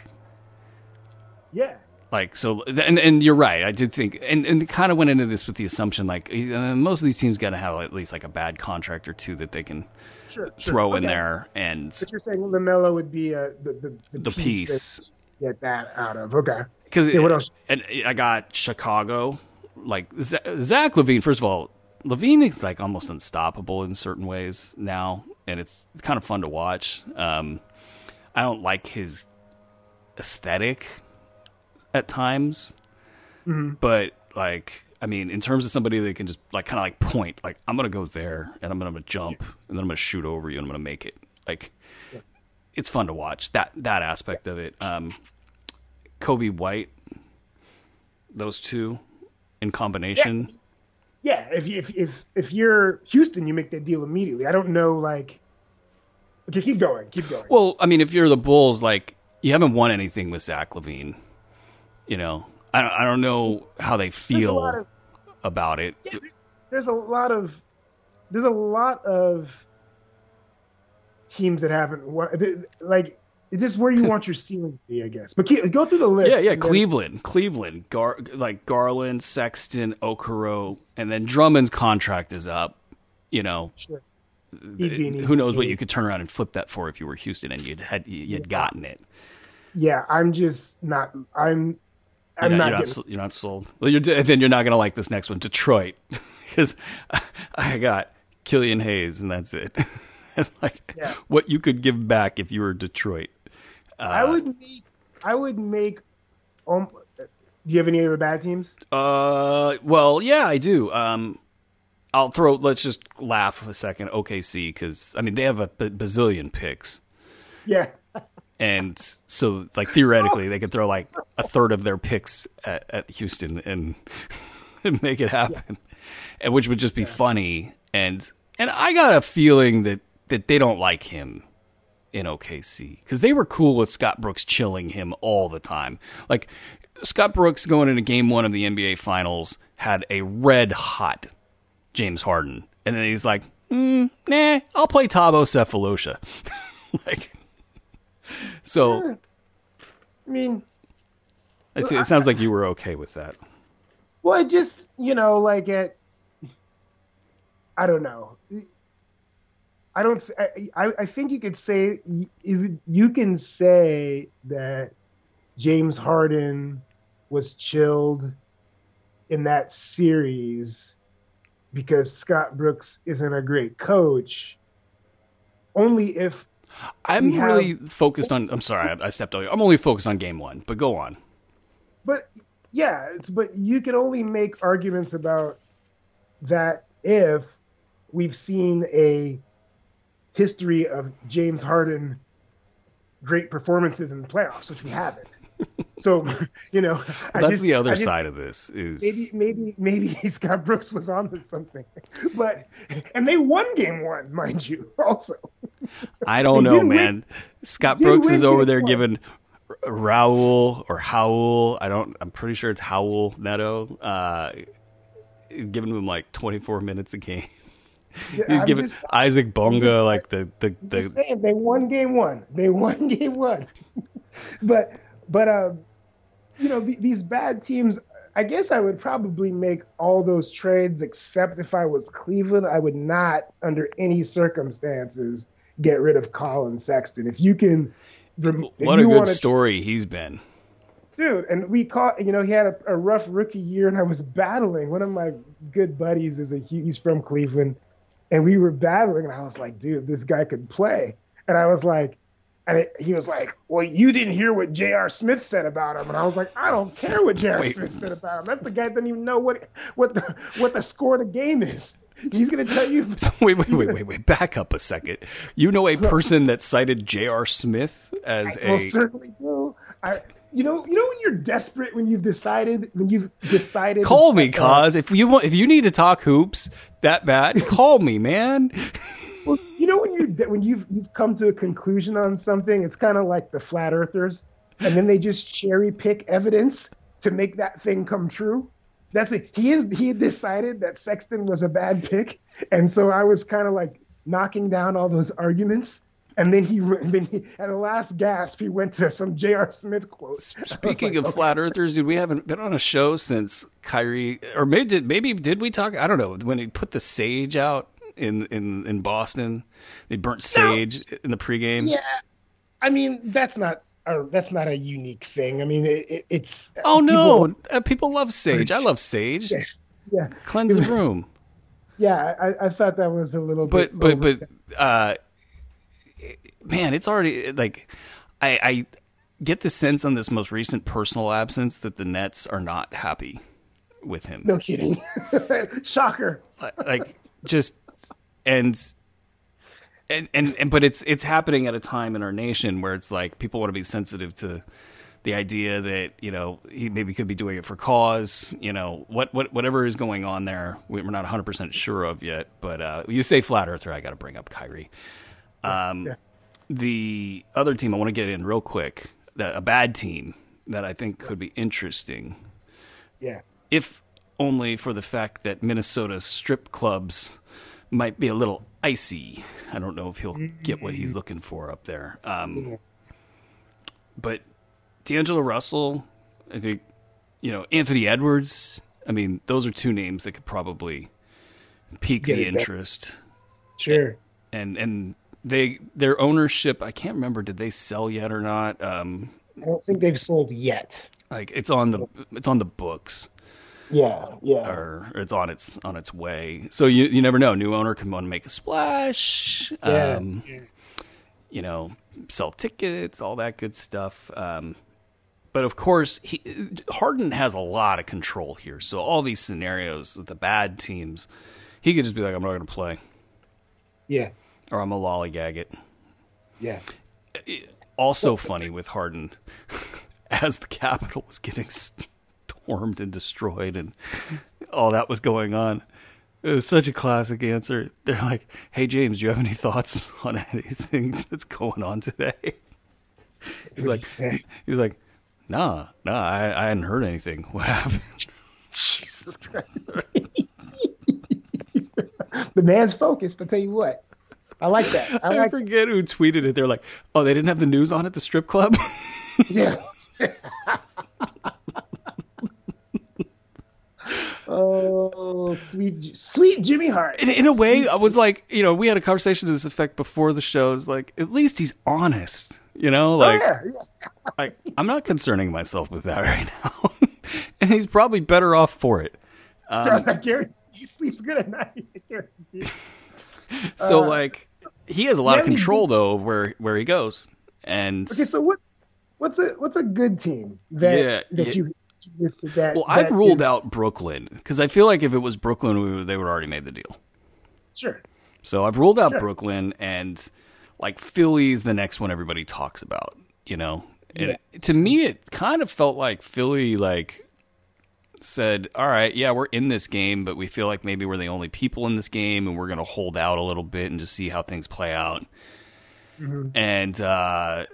yeah. like so and and you're right i did think and and kind of went into this with the assumption like uh, most of these teams got to have at least like a bad contract or two that they can Sure. sure. throw in Okay. there and But you're saying Lamelo would be uh, the, the the the piece that get that out of. Okay. Because Yeah, what else? And I got Chicago, like Zach LaVine. First of all, LaVine is like almost unstoppable in certain ways now, and it's kind of fun to watch. Um, I don't like his aesthetic at times, but like. I mean, in terms of somebody that can just like kind of like point, like I'm gonna go there and I'm gonna jump and then I'm gonna shoot over you and I'm gonna make it. Like, it's fun to watch that that aspect of it. Um, Coby White, those two in combination. Yeah. Yeah, If if if if you're Houston, you make that deal immediately. I don't know, like. Okay, keep going. Keep going. Well, I mean, if you're the Bulls, like you haven't won anything with Zach LaVine. You know, I don't, I don't know how they feel of- about it. Yeah, there's a lot of there's a lot of teams that haven't won. Like, it's just where you want your ceiling to be, I guess. But keep, go through the list. Yeah, yeah, and then- Cleveland, Cleveland, Gar, like Garland, Sexton, Okoro, and then Drummond's contract is up. You know, Sure. He'd be an who knows what you could turn around and flip that for if you were Houston and you'd had you'd gotten it. Yeah, I'm just not. I'm. I'm you're not. you're not, you're not sold. Well, you're then you're not gonna like this next one, Detroit, because I got Killian Hayes, and that's it. It's like Yeah. what you could give back if you were Detroit. I would make. I would make. Um, do you have any other bad teams? Uh, well, yeah, I do. Um, I'll throw. Let's just laugh a second. OKC, because I mean they have a b- bazillion picks, Yeah. And so like theoretically they could throw like a third of their picks at, at Houston and, and make it happen, and which would just be funny. And and I got a feeling that that they don't like him in OKC because they were cool with Scott Brooks chilling him all the time. Like Scott Brooks going into Game One of the NBA Finals had a red hot James Harden, and then he's like, mm, "Nah, I'll play Thabo Sefolosha." like, so I mean, I it sounds like you were okay with that. well, it just you know, like it. I don't know. I don't. th- I, I I think you could say you, you can say that James Harden was chilled in that series because Scott Brooks isn't a great coach. Only if I'm have- really focused on. I'm sorry, I, I stepped on you. I'm only focused on Game One, but go on. but yeah, it's, but you can only make arguments about that if we've seen a history of James Harden great performances in the playoffs, which we haven't. So, you know, I That's just- the other just- side of this. Is Maybe, maybe, maybe Scott Brooks was on to something, but and they won Game One, mind you. Also, I don't know, did win- man. Scott Brooks is over there one. giving Raul or Howell. I don't. I'm pretty sure it's Howell Neto. Uh, giving him like 24 minutes a game. I'm giving just- Isaac Bonga just- like the the, the saying they won game one. They won game one. but but um, you know th- these bad teams. I guess I would probably make all those trades, except if I was Cleveland. I would not, under any circumstances, get rid of Collin Sexton. If you can, if what a good story he's been. dude. And we caught, you know, he had a, a rough rookie year, and I was battling. One of my good buddies is a he's from Cleveland, and we were battling, and I was like, dude, this guy could play, and I was like. And it, he was like, "Well, you didn't hear what J.R. Smith said about him," and I was like, "I don't care what J.R. Smith said about him. That's the guy that doesn't even know what what the what the score of the game is. He's going to tell you." So wait, wait, wait, wait, wait. Back up a second. You know a person that cited J.R. Smith as I a most certainly do. I, you know, you know when you're desperate when you've decided when you've decided. call me, cause if you want, if you need to talk hoops that bad, call me, man. You know when you when you've you've come to a conclusion on something, it's kind of like the flat earthers, and then they just cherry pick evidence to make that thing come true. That's it. He is he decided that Sexton was a bad pick, and so I was kind of like knocking down all those arguments. And then he, and then he, at the last gasp, he went to some J.R. Smith quote. Speaking like, of okay. flat earthers, dude, we haven't been on a show since Kyrie, or maybe did maybe did we talk? I don't know when he put the sage out in in in Boston. They burnt sage in the pregame. Yeah, I mean that's not a, that's not a unique thing. I mean it, it, it's Oh no, people- people, uh, people love sage. I love sage. Yeah. yeah, Cleanse the room. yeah. I, I thought that was a little but bit. but over- but uh man it's already like i i get the sense on this most recent personal absence that the nets are not happy with him no kidding, shocker. Like just and and and and but it's it's happening at a time in our nation where it's like people want to be sensitive to the idea that you know he maybe could be doing it for cause you know what what whatever is going on there we- we're not 100% sure of yet but uh you say flat earther i got to bring up Kyrie. Um Yeah. the other team i want to get in real quick that a bad team that i think could be interesting. Yeah, if only for the fact that Minnesota strip clubs might be a little icy. I don't know if he'll get what he's looking for up there. Um, but D'Angelo Russell, I think, you know, Anthony Edwards. I mean, those are two names that could probably pique Get the interest. sure. And and they their ownership, I can't remember, did they sell yet or not? Um, I don't think they've sold yet. like it's on the it's on the books. Yeah, yeah. or it's on its on its way. So you you never know. New owner can want to make a splash. Yeah. Um, you know, sell tickets, all that good stuff. Um, but of course, he, Harden has a lot of control here. So all these scenarios with the bad teams, he could just be like, "I'm not going to play," Yeah, or "I'm a lollygag it." yeah. Also funny with Harden, as the Capitol was getting and destroyed, and all that was going on. It was such a classic answer. They're like, "Hey James, do you have any thoughts on anything that's going on today?" He's like, he's like, "Nah, nah, I, I hadn't heard anything. What happened?" Jesus Christ. the man's focused. I'll tell you what. I like that. I I, like. forget who tweeted it. They're like, "Oh, they didn't have the news on at the strip club." Yeah. oh, sweet, sweet Jimmy Hart. in, in a way, Sweet, I was like, you know, we had a conversation to this effect before the shows. Like, at least he's honest. You know, Oh, like, yeah, yeah. like I'm not concerning myself with that right now, and he's probably better off for it. Um, I guarantee he sleeps good at night. I guarantee. so, Uh, like, he has a lot yeah, of control though of where where he goes, and Okay, so what's what's a what's a good team that Yeah, that yeah. you that? well, I've ruled is- out Brooklyn because I feel like if it was Brooklyn, we they would already made the deal. Sure. So I've ruled out Sure. Brooklyn and like Philly's the next one everybody talks about, you know. And to me it kind of felt like Philly like said, "All right, yeah, we're in this game, but we feel like maybe we're the only people in this game and we're going to hold out a little bit and just see how things play out." And uh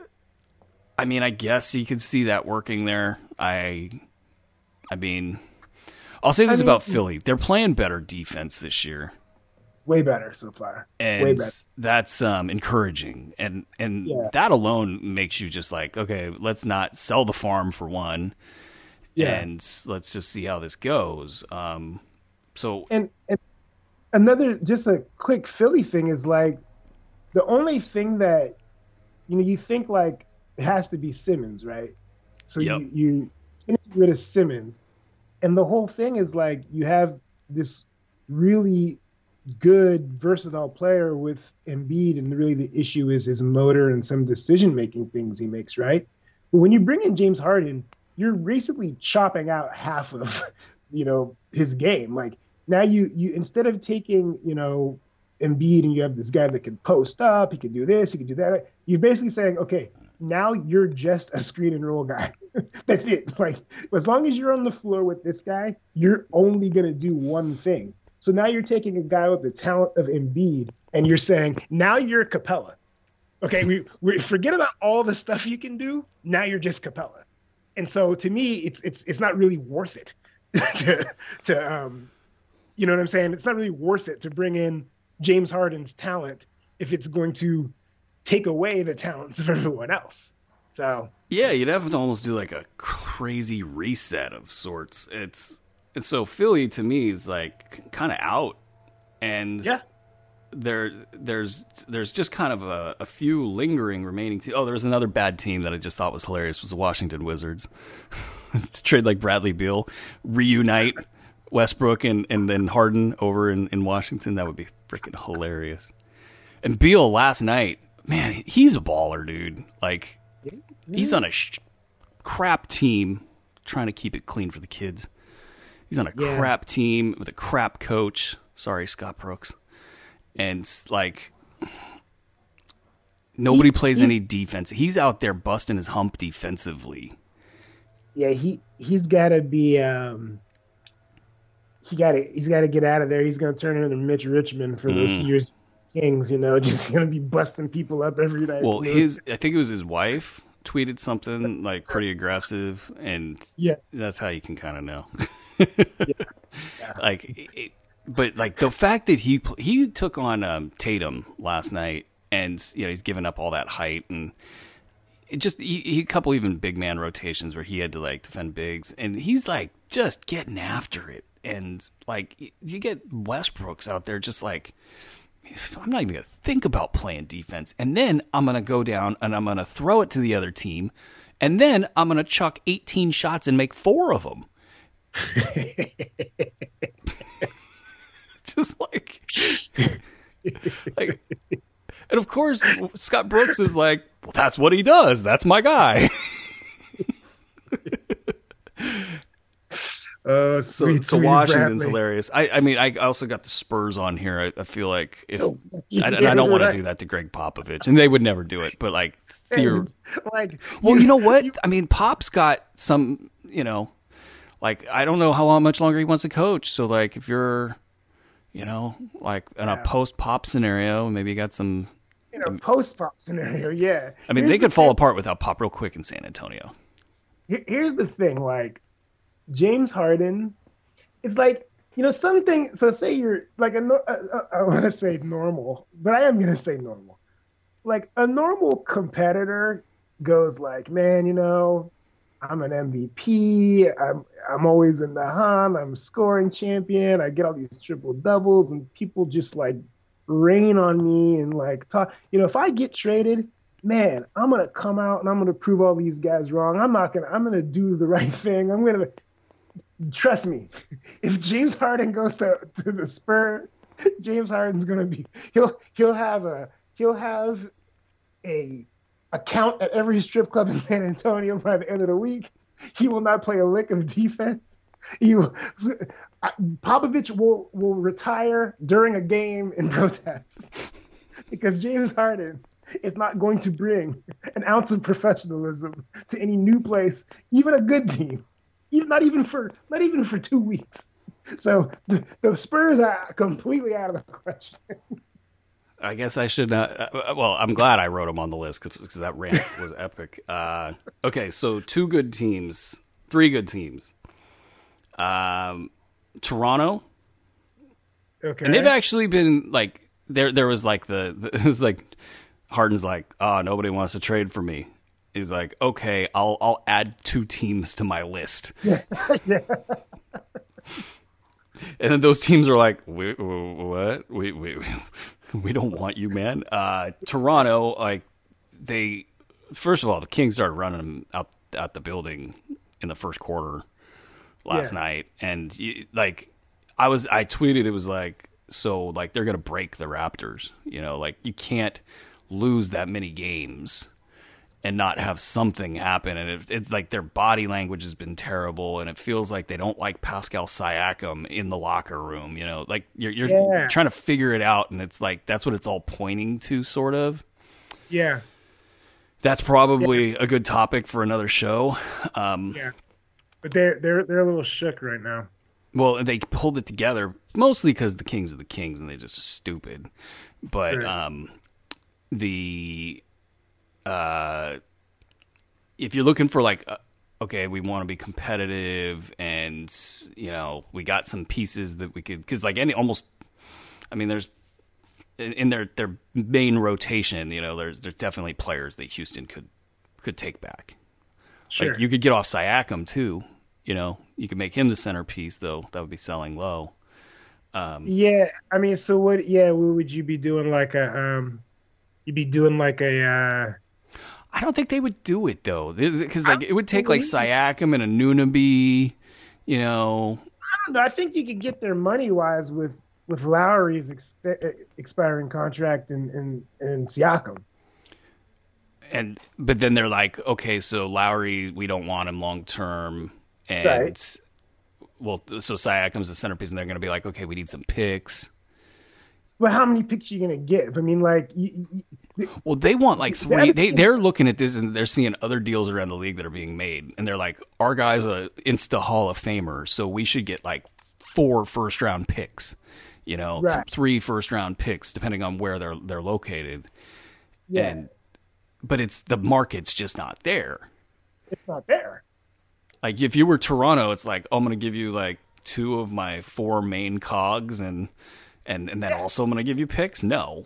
I mean, I guess you could see that working there. I I mean, I'll say this I mean- about Philly. They're playing better defense this year Way better so far. Way and better. that's um, encouraging and and Yeah. that alone makes you just like okay let's not sell the farm for one Yeah. and let's just see how this goes um so and, and another just a quick Philly thing is like the only thing that you know you think like it has to be Simmons, right? So Yep. you you rid of Simmons, and the whole thing is like you have this really good, versatile player with Embiid, and really the issue is his motor and some decision making things he makes, right? But when you bring in James Harden, you're basically chopping out half of, you know, his game. Like now you you instead of taking, you know, Embiid and you have this guy that can post up, he can do this, he can do that. You're basically saying, okay, now you're just a screen and roll guy. That's it. Like as long as you're on the floor with this guy, you're only gonna do one thing. So now you're taking a guy with the talent of Embiid and you're saying, now you're Capela. Okay, we, we forget about all the stuff you can do. Now you're just Capela. And so to me, it's it's it's not really worth it to to um you know what I'm saying? It's not really worth it to bring in James Harden's talent if it's going to take away the talents of everyone else. So yeah, you'd have to almost do like a crazy reset of sorts. It's and so Philly to me is like kind of out, and yeah, there there's there's just kind of a, a few lingering remaining. Te- oh, there's another bad team that I just thought was hilarious was the Washington Wizards. Trade like Bradley Beal, reunite Westbrook and and then Harden over in in Washington. That would be freaking hilarious. And Beal last night, man, he's a baller, dude. Like he's on a sh- crap team trying to keep it clean for the kids. He's on a yeah. crap team with a crap coach. Sorry, Scott Brooks. And like nobody he, plays any defense. He's out there busting his hump defensively. Yeah, he he's got to be um he got to he's got to get out of there. He's going to turn into Mitch Richmond for mm. those years Kings, you know, just to be busting people up every night. Well, his I think it was his wife tweeted something like pretty aggressive and yeah. That's how you can kind of know. yeah. Like, it, but like the fact that he he took on um, Tatum last night, and you know he's given up all that height and. It just he, he a couple even big man rotations where he had to like defend bigs and he's like just getting after it and like you get Westbrooks out there just like I'm not even going to think about playing defense. And then I'm going to go down and I'm going to throw it to the other team. And then I'm going to chuck 18 shots and make four of them. Just like, like, and of course, Scott Brooks is like, well, that's what he does. That's my guy. Uh, sweet, so, so Washington's Bradley. hilarious. I, I mean, I also got the Spurs on here. I, I feel like if oh, yeah, I, I, don't want to do that to Gregg Popovich, and they would never do it. But like, like, well, you, you know what? You, I mean, Pop's got some, you know, like I don't know how much longer he wants to coach. So like, if you're, you know, like in yeah. a post Pop scenario, maybe you got some. You know, post Pop scenario, yeah. I mean, Here's they could the fall thing. apart without Pop real quick in San Antonio. Here's the thing, like James Harden, it's like you know something. So say you're like I want to say normal, but I am gonna say normal. Like a normal competitor goes like, man, you know, I'm an MVP. I'm I'm always in the hunt. I'm scoring champion. I get all these triple doubles, and people just like rain on me and like talk. You know, if I get traded, man, I'm gonna come out and I'm gonna prove all these guys wrong. I'm not gonna. I'm gonna do the right thing. I'm gonna trust me, if James Harden goes to, to the Spurs, James Harden's gonna be he'll he'll have a he'll have a account at every strip club in San Antonio by the end of the week. He will not play a lick of defense. Will, Popovich will will retire during a game in protest because James Harden is not going to bring an ounce of professionalism to any new place, even a good team not even for not even for two weeks. So the, the Spurs are completely out of the question. I guess I should not. Uh, uh well, I'm glad I wrote them on the list because that rant was epic. Uh, okay, so two good teams, three good teams. Um, Toronto. Okay. And they've actually been like there. There was like the, the it was like Harden's like, oh, nobody wants to trade for me is like, okay, I'll I'll add two teams to my list. yeah. And then those teams are like, we, what? We, we we don't want you, man. Uh, Toronto, like they, first of all, the Kings started running them out out the building in the first quarter last yeah. night, and you, like I was, I tweeted it was like So like they're gonna break the Raptors. You know, like you can't lose that many games and not have something happen. And it, it's like their body language has been terrible, and it feels like they don't like Pascal Siakam in the locker room. You know, like you're you're Yeah. trying to figure it out, and it's like that's what it's all pointing to, sort of. Yeah, That's probably a good topic for another show. Um, yeah. But they're they're they're a little shook right now. Well, they pulled it together mostly because the Kings are the Kings and they just are stupid. But Right. um, the uh, if you're looking for like, uh, okay, we want to be competitive and you know we got some pieces that we could because like any almost, I mean, there's in, in their their main rotation, you know, there's there's definitely players that Houston could could take back. Sure. Like you could get off Siakam too. You know, you could make him the centerpiece though. That would be selling low. yeah, I mean, so what? Yeah, what would you be doing? Like a um, you'd be doing like a uh, I don't think they would do it though, because like it would take like Siakam and Anunoby. You know, I don't know. I think you could get there money wise with with Lowry's exp- uh, expiring contract and and and Siakam. and but then they're like, okay, so Lowry, we don't want him long term, and Right. well, so Siakam's the centerpiece, and they're going to be like, okay, we need some picks. But how many picks are you gonna get? I mean, like, you, you, Well, they want like three. They they're looking at this and they're seeing other deals around the league that are being made, and they're like, our guy's a insta Hall of Famer, so we should get like four first round picks. You know, th- three first round picks depending on where they're they're located. yeah, And but it's the market's just not there. it's not there. Like if you were Toronto, it's like oh, I'm going to give you like two of my four main cogs, and and and then also I'm going to give you picks. No, Right?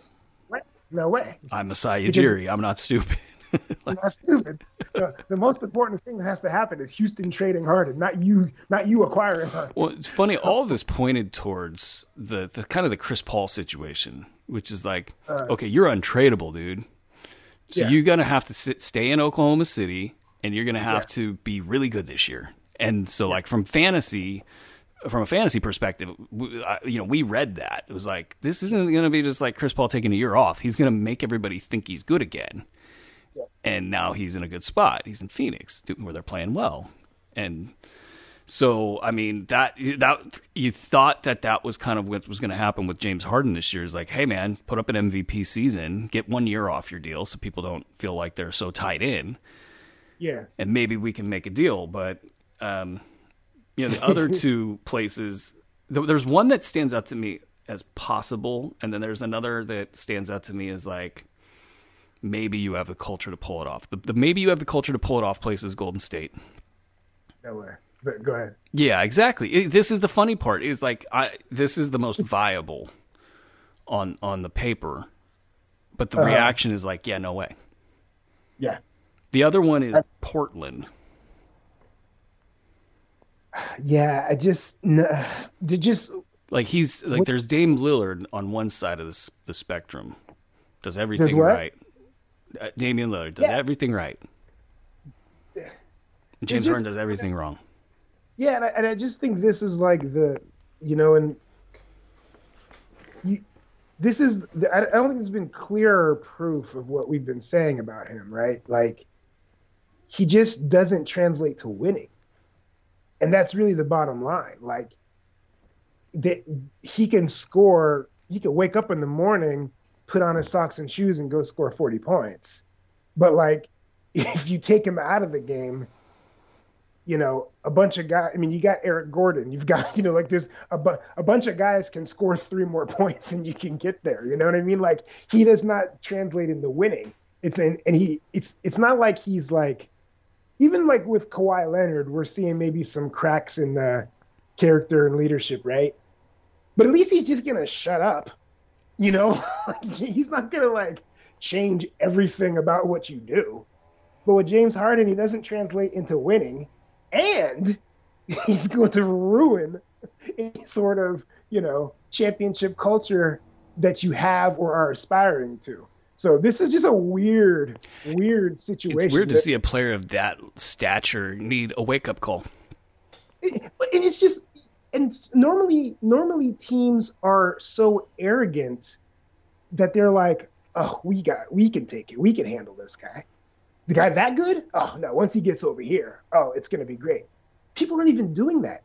No way. I'm Because- Ujiri. I'm not stupid. Not stupid. the, the most important thing that has to happen is Houston trading Harden, not you, not you acquiring Harden. Well, it's funny. all of this pointed towards the, the kind of the Chris Paul situation, which is like, uh. okay, you're untradeable, dude. So Yeah. you're gonna have to sit, stay in Oklahoma City, and you're gonna have to be really good this year. And so, like from fantasy, from a fantasy perspective, we, I, you know, we read that it was like this isn't gonna be just like Chris Paul taking a year off. He's gonna make everybody think he's good again. And now he's in a good spot. He's in Phoenix, where they're playing well, and so I mean that that you thought that that was kind of what was going to happen with James Harden this year is like, hey man, put up an MVP season, get one year off your deal, so people don't feel like they're so tied in, Yeah, and maybe we can make a deal. But um, you know, the other two places, th- there's one that stands out to me as possible, and then there's another that stands out to me as like maybe you have the culture to pull it off. The, the maybe you have the culture to pull it off place is Golden State. no way. But go ahead. Yeah, exactly. It- this is the funny part. Is like I this is the most viable on on the paper, but the Uh-huh. reaction is like, yeah, no way. Yeah, The other one is Portland. Yeah. I just, no, just Like he's like there's Dame Lillard on one side of the the spectrum, does everything what? right. Uh, Damian Lillard does Yeah. everything right. James Harden does everything wrong. Yeah, and I, and I just think this is like the, you know, and you, this is, the, I I don't think there's been clearer proof of what we've been saying about him, right? Like, he just doesn't translate to winning, and that's really the bottom line. Like, that he can score, he can wake up in the morning, put on his socks and shoes, and go score 40 points, but like, if you take him out of the game you know, a bunch of guys. I mean, you got Eric Gordon. You've got, you know, like this, a, bu- a bunch of guys can score three more points and you can get there. You know what I mean? Like he does not translate into winning. It's and, and he, it's, it's not like he's like, even like with Kawhi Leonard, we're seeing maybe some cracks in the character and leadership, right? But at least he's just gonna shut up. You know, he's not gonna like change everything about what you do. But with James Harden, he doesn't translate into winning and he's going to ruin any sort of you know championship culture that you have or are aspiring to. So this is just a weird, weird situation. It's weird to see a player of that stature need a wake up call. and it's just and normally normally teams are so arrogant that they're like, oh, we got we can take it, we can handle this guy. The guy that good? Oh no, once he gets over here, oh, it's gonna be great. People aren't even doing that.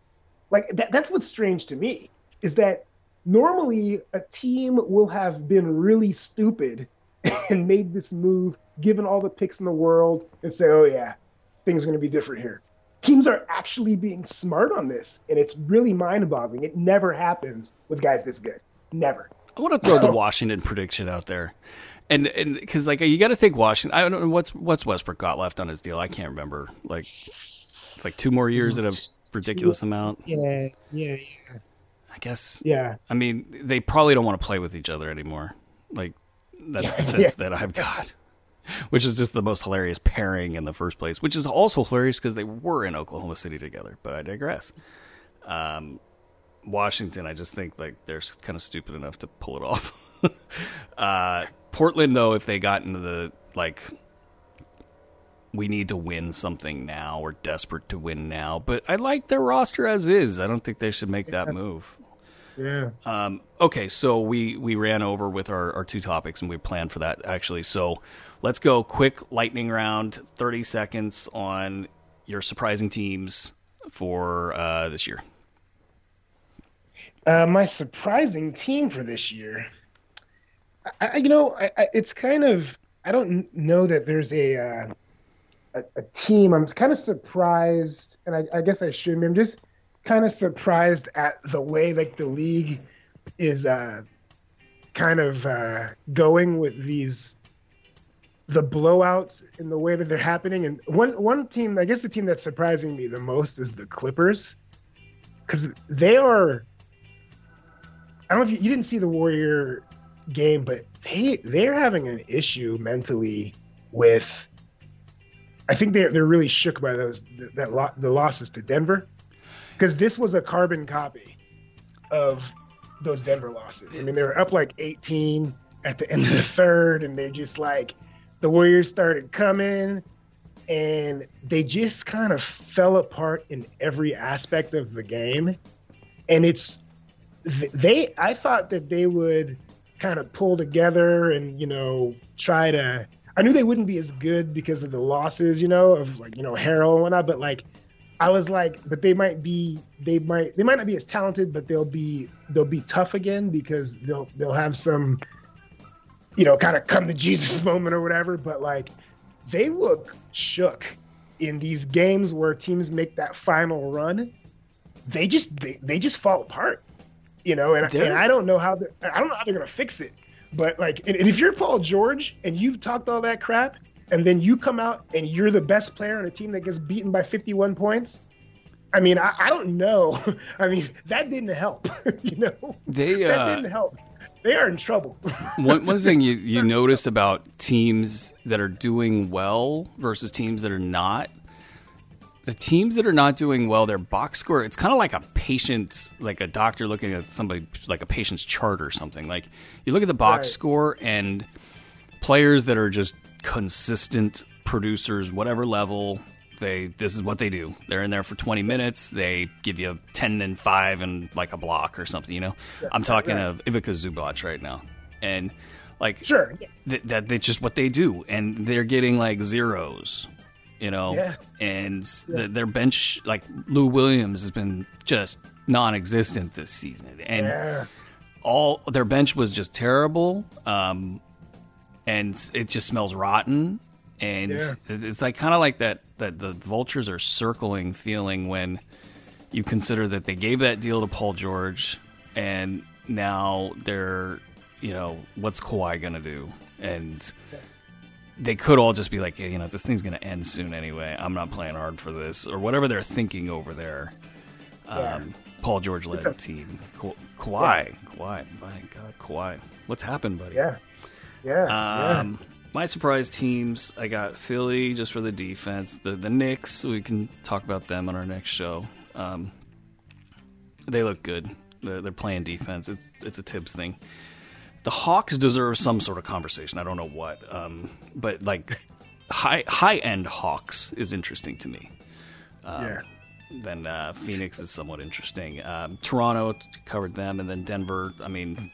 Like that, that's what's strange to me is that normally a team will have been really stupid and made this move, given all the picks in the world, and say, oh yeah, things are gonna be different here teams are actually being smart on this, and it's really mind-boggling. It never happens with guys this good. Never. I want to throw the Washington prediction out there, and and because like you got to think Washington. I don't know what's what's Westbrook got left on his deal. I can't remember. Like it's like two more years at a ridiculous amount. Yeah, yeah, yeah. I guess. Yeah. I mean, they probably don't want to play with each other anymore. Like that's the sense that I've got which is just the most hilarious pairing in the first place. Which is also hilarious because they were in Oklahoma City together. But I digress. Um, Washington, I just think like they're kind of stupid enough to pull it off. uh, Portland, though, if they got into the like, we need to win something now. We're desperate to win now. But I like their roster as is. I don't think they should make that move. Yeah. Um, okay, so we we ran over with our, our two topics and we planned for that actually. So let's go quick lightning round, thirty seconds on your surprising teams for uh, this year. Uh, my surprising team for this year, I, you know, I, I, it's kind of I don't know that there's a uh, a, a, team. I'm kind of surprised, and I, I guess I shouldn't. I'm just kind of surprised at the way like the league is uh, kind of uh, going with these the blowouts in the way that they're happening. And one one team, I guess the team that's surprising me the most is the Clippers, because they are. I don't know if you, you didn't see the Warrior game, but they they're having an issue mentally with. I think they're they're really shook by those that the losses to Denver because this was a carbon copy of those Denver losses. I mean, they were up like 18 at the end of the third, and they just like the Warriors started coming, and they just kind of fell apart in every aspect of the game. And it's they. I thought that they would kind of pull together and you know try to. I knew they wouldn't be as good because of the losses, you know, of like you know Harrell and whatnot, but like I was like, but they might be, they might, they might not be as talented, but they'll be, they'll be tough again because they'll, they'll have some, you know, kind of come to Jesus moment or whatever. But like, they look shook in these games where teams make that final run. They just, they, they just fall apart, you know. And, and I don't know how, I don't know how they're gonna fix it. But like, and, and if you're Paul George and you've talked all that crap, and then you come out and you're the best player on a team that gets beaten by 51 points. I mean, I, I don't know. I mean, that didn't help. you know, they uh, that didn't help. They are in trouble. one one thing you you notice about teams that are doing well versus teams that are not. The teams that are not doing well, their box score, it's kind of like a patient, like a doctor looking at somebody, like a patient's chart or something. Like you look at the box right. score and players that are just consistent producers, whatever level. They this is what they do. They're in there for 20 minutes. They give you 10 and 5 and like a block or something, you know. I'm talking of Ivica Zubac right now. And like sure yeah. th- that that's just what they do and they're getting like zeros you know yeah. and yeah. The, their bench like lou williams has been just non-existent this season and yeah. all their bench was just terrible um, and it just smells rotten. And yeah. it's like kind of like that that the vultures are circling feeling when you consider that they gave that deal to Paul George, and now they're you know what's Kawhi gonna do and. They could all just be like, hey, you know, this thing's going to end soon anyway. I'm not playing hard for this, or whatever they're thinking over there. Yeah. Um, Paul George led a, team. Ka- Kawhi, yeah. Kawhi, my God, Kawhi, what's happened, buddy? Yeah, yeah, um, yeah. My surprise teams, I got Philly just for the defense. The the Knicks, we can talk about them on our next show. Um, they look good. They're, they're playing defense. It's it's a Thibs thing. The Hawks deserve some sort of conversation. I don't know what, um, but like high high end Hawks is interesting to me. Um, yeah. then uh, Phoenix is somewhat interesting. Um, Toronto covered them, and then Denver. I mean,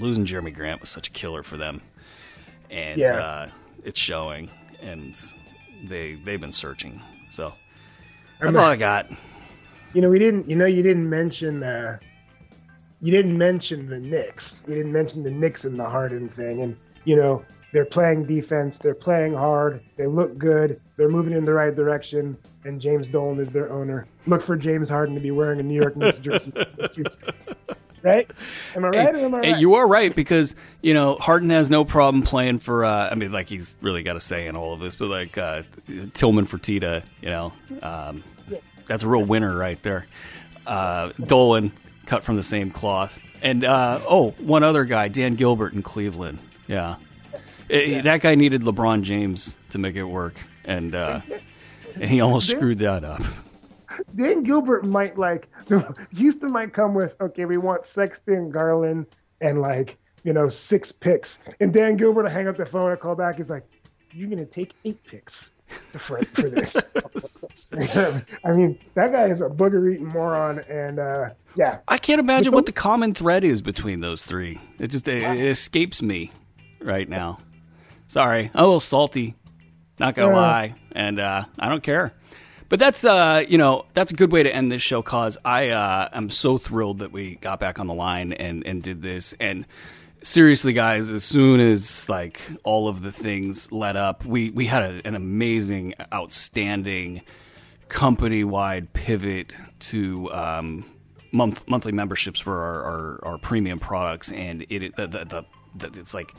losing Jerami Grant was such a killer for them, and Yeah. uh, it's showing. And they they've been searching. So that's all I got. You know, we didn't. You know, you didn't mention. Uh, you didn't mention the Knicks. You didn't mention the Knicks and the Harden thing. And you know, they're playing defense. They're playing hard. They look good. They're moving in the right direction. And James Dolan is their owner. Look for James Harden to be wearing a New York Knicks jersey. in the future. right? Am I right? or am I Hey, right? you are right because you know Harden has no problem playing for. Uh, I mean, like he's really got a say in all of this, but like uh, Tillman Fertitta, you know, um, that's a real winner right there. Uh, Dolan cut from the same cloth, and uh, oh, one other guy, Dan Gilbert in Cleveland. Yeah, Eh, that guy needed LeBron James to make it work, and uh, and he almost screwed that up. Dan Gilbert might like Houston might come with okay, we want Sexton, Garland, and like you know six picks, and Dan Gilbert will hang up the phone and call back. He's like, "You're gonna take eight picks for for this." I mean, that guy is a booger eating moron, and uh, yeah, I can't imagine what the common thread is between those three. It just it, it escapes me right now. Sorry, I'm a little salty. Not gonna Yeah. lie, and uh, I don't care. But that's uh, you know that's a good way to end this show. Cause I uh, am so thrilled that we got back on the line and and did this. And seriously, guys, as soon as like all of the things let up, we we had a, an amazing, outstanding company wide pivot to um, month monthly memberships for our, our, our premium products, and it the, the, the, the it's like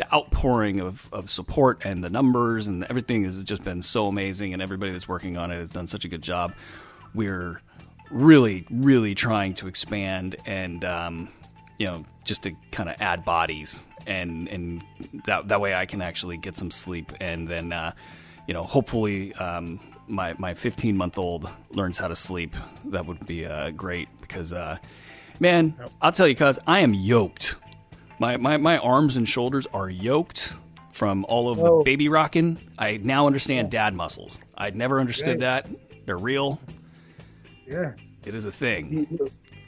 the outpouring of, of support and the numbers and everything has just been so amazing, and everybody that's working on it has done such a good job. We're really really trying to expand and um, you know just to kind of add bodies and and that that way I can actually get some sleep and then uh, you know hopefully um, my my 15 month old learns how to sleep that would be uh, great because uh, man I'll tell you cuz I am yoked my, my my arms and shoulders are yoked from all of the oh. baby rocking. I now understand oh. dad muscles. I'd never understood that. They're real. Yeah. it is a thing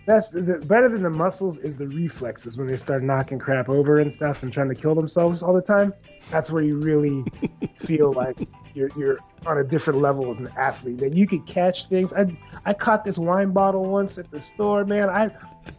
That's the, the, better than the muscles is the reflexes when they start knocking crap over and stuff and trying to kill themselves all the time. That's where you really feel like you're you're on a different level as an athlete. That you could catch things. I I caught this wine bottle once at the store, man. I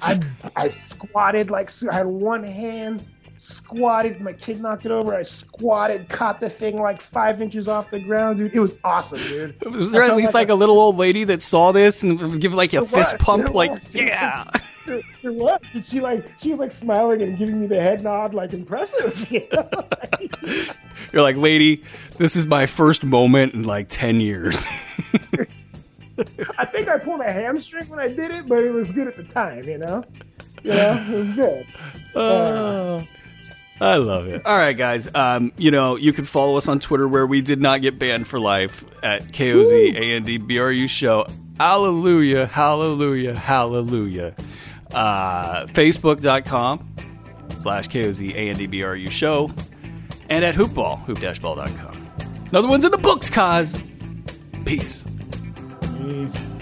I I squatted like I had one hand squatted. My kid knocked it over. I squatted, caught the thing like five inches off the ground, dude. It was awesome, dude. Was there I at least like a little old lady that saw this and giving like a fist was, pump? Like, was. yeah. There, there was. And she like she was like smiling and giving me the head nod, like impressive. You know? You're like, lady, this is my first moment in like 10 years. I think I pulled a hamstring when I did it, but it was good at the time. You know, you know, it was good. Oh, I love it. All right, guys. Um, you know, you can follow us on Twitter where we did not get banned for life at KOZ and BRU show. Hallelujah, hallelujah, hallelujah. Uh, Facebook.com slash KOZ and BRU show and at hoopball, hoop-ball.com. Another one's in the books, cause. Peace. Peace.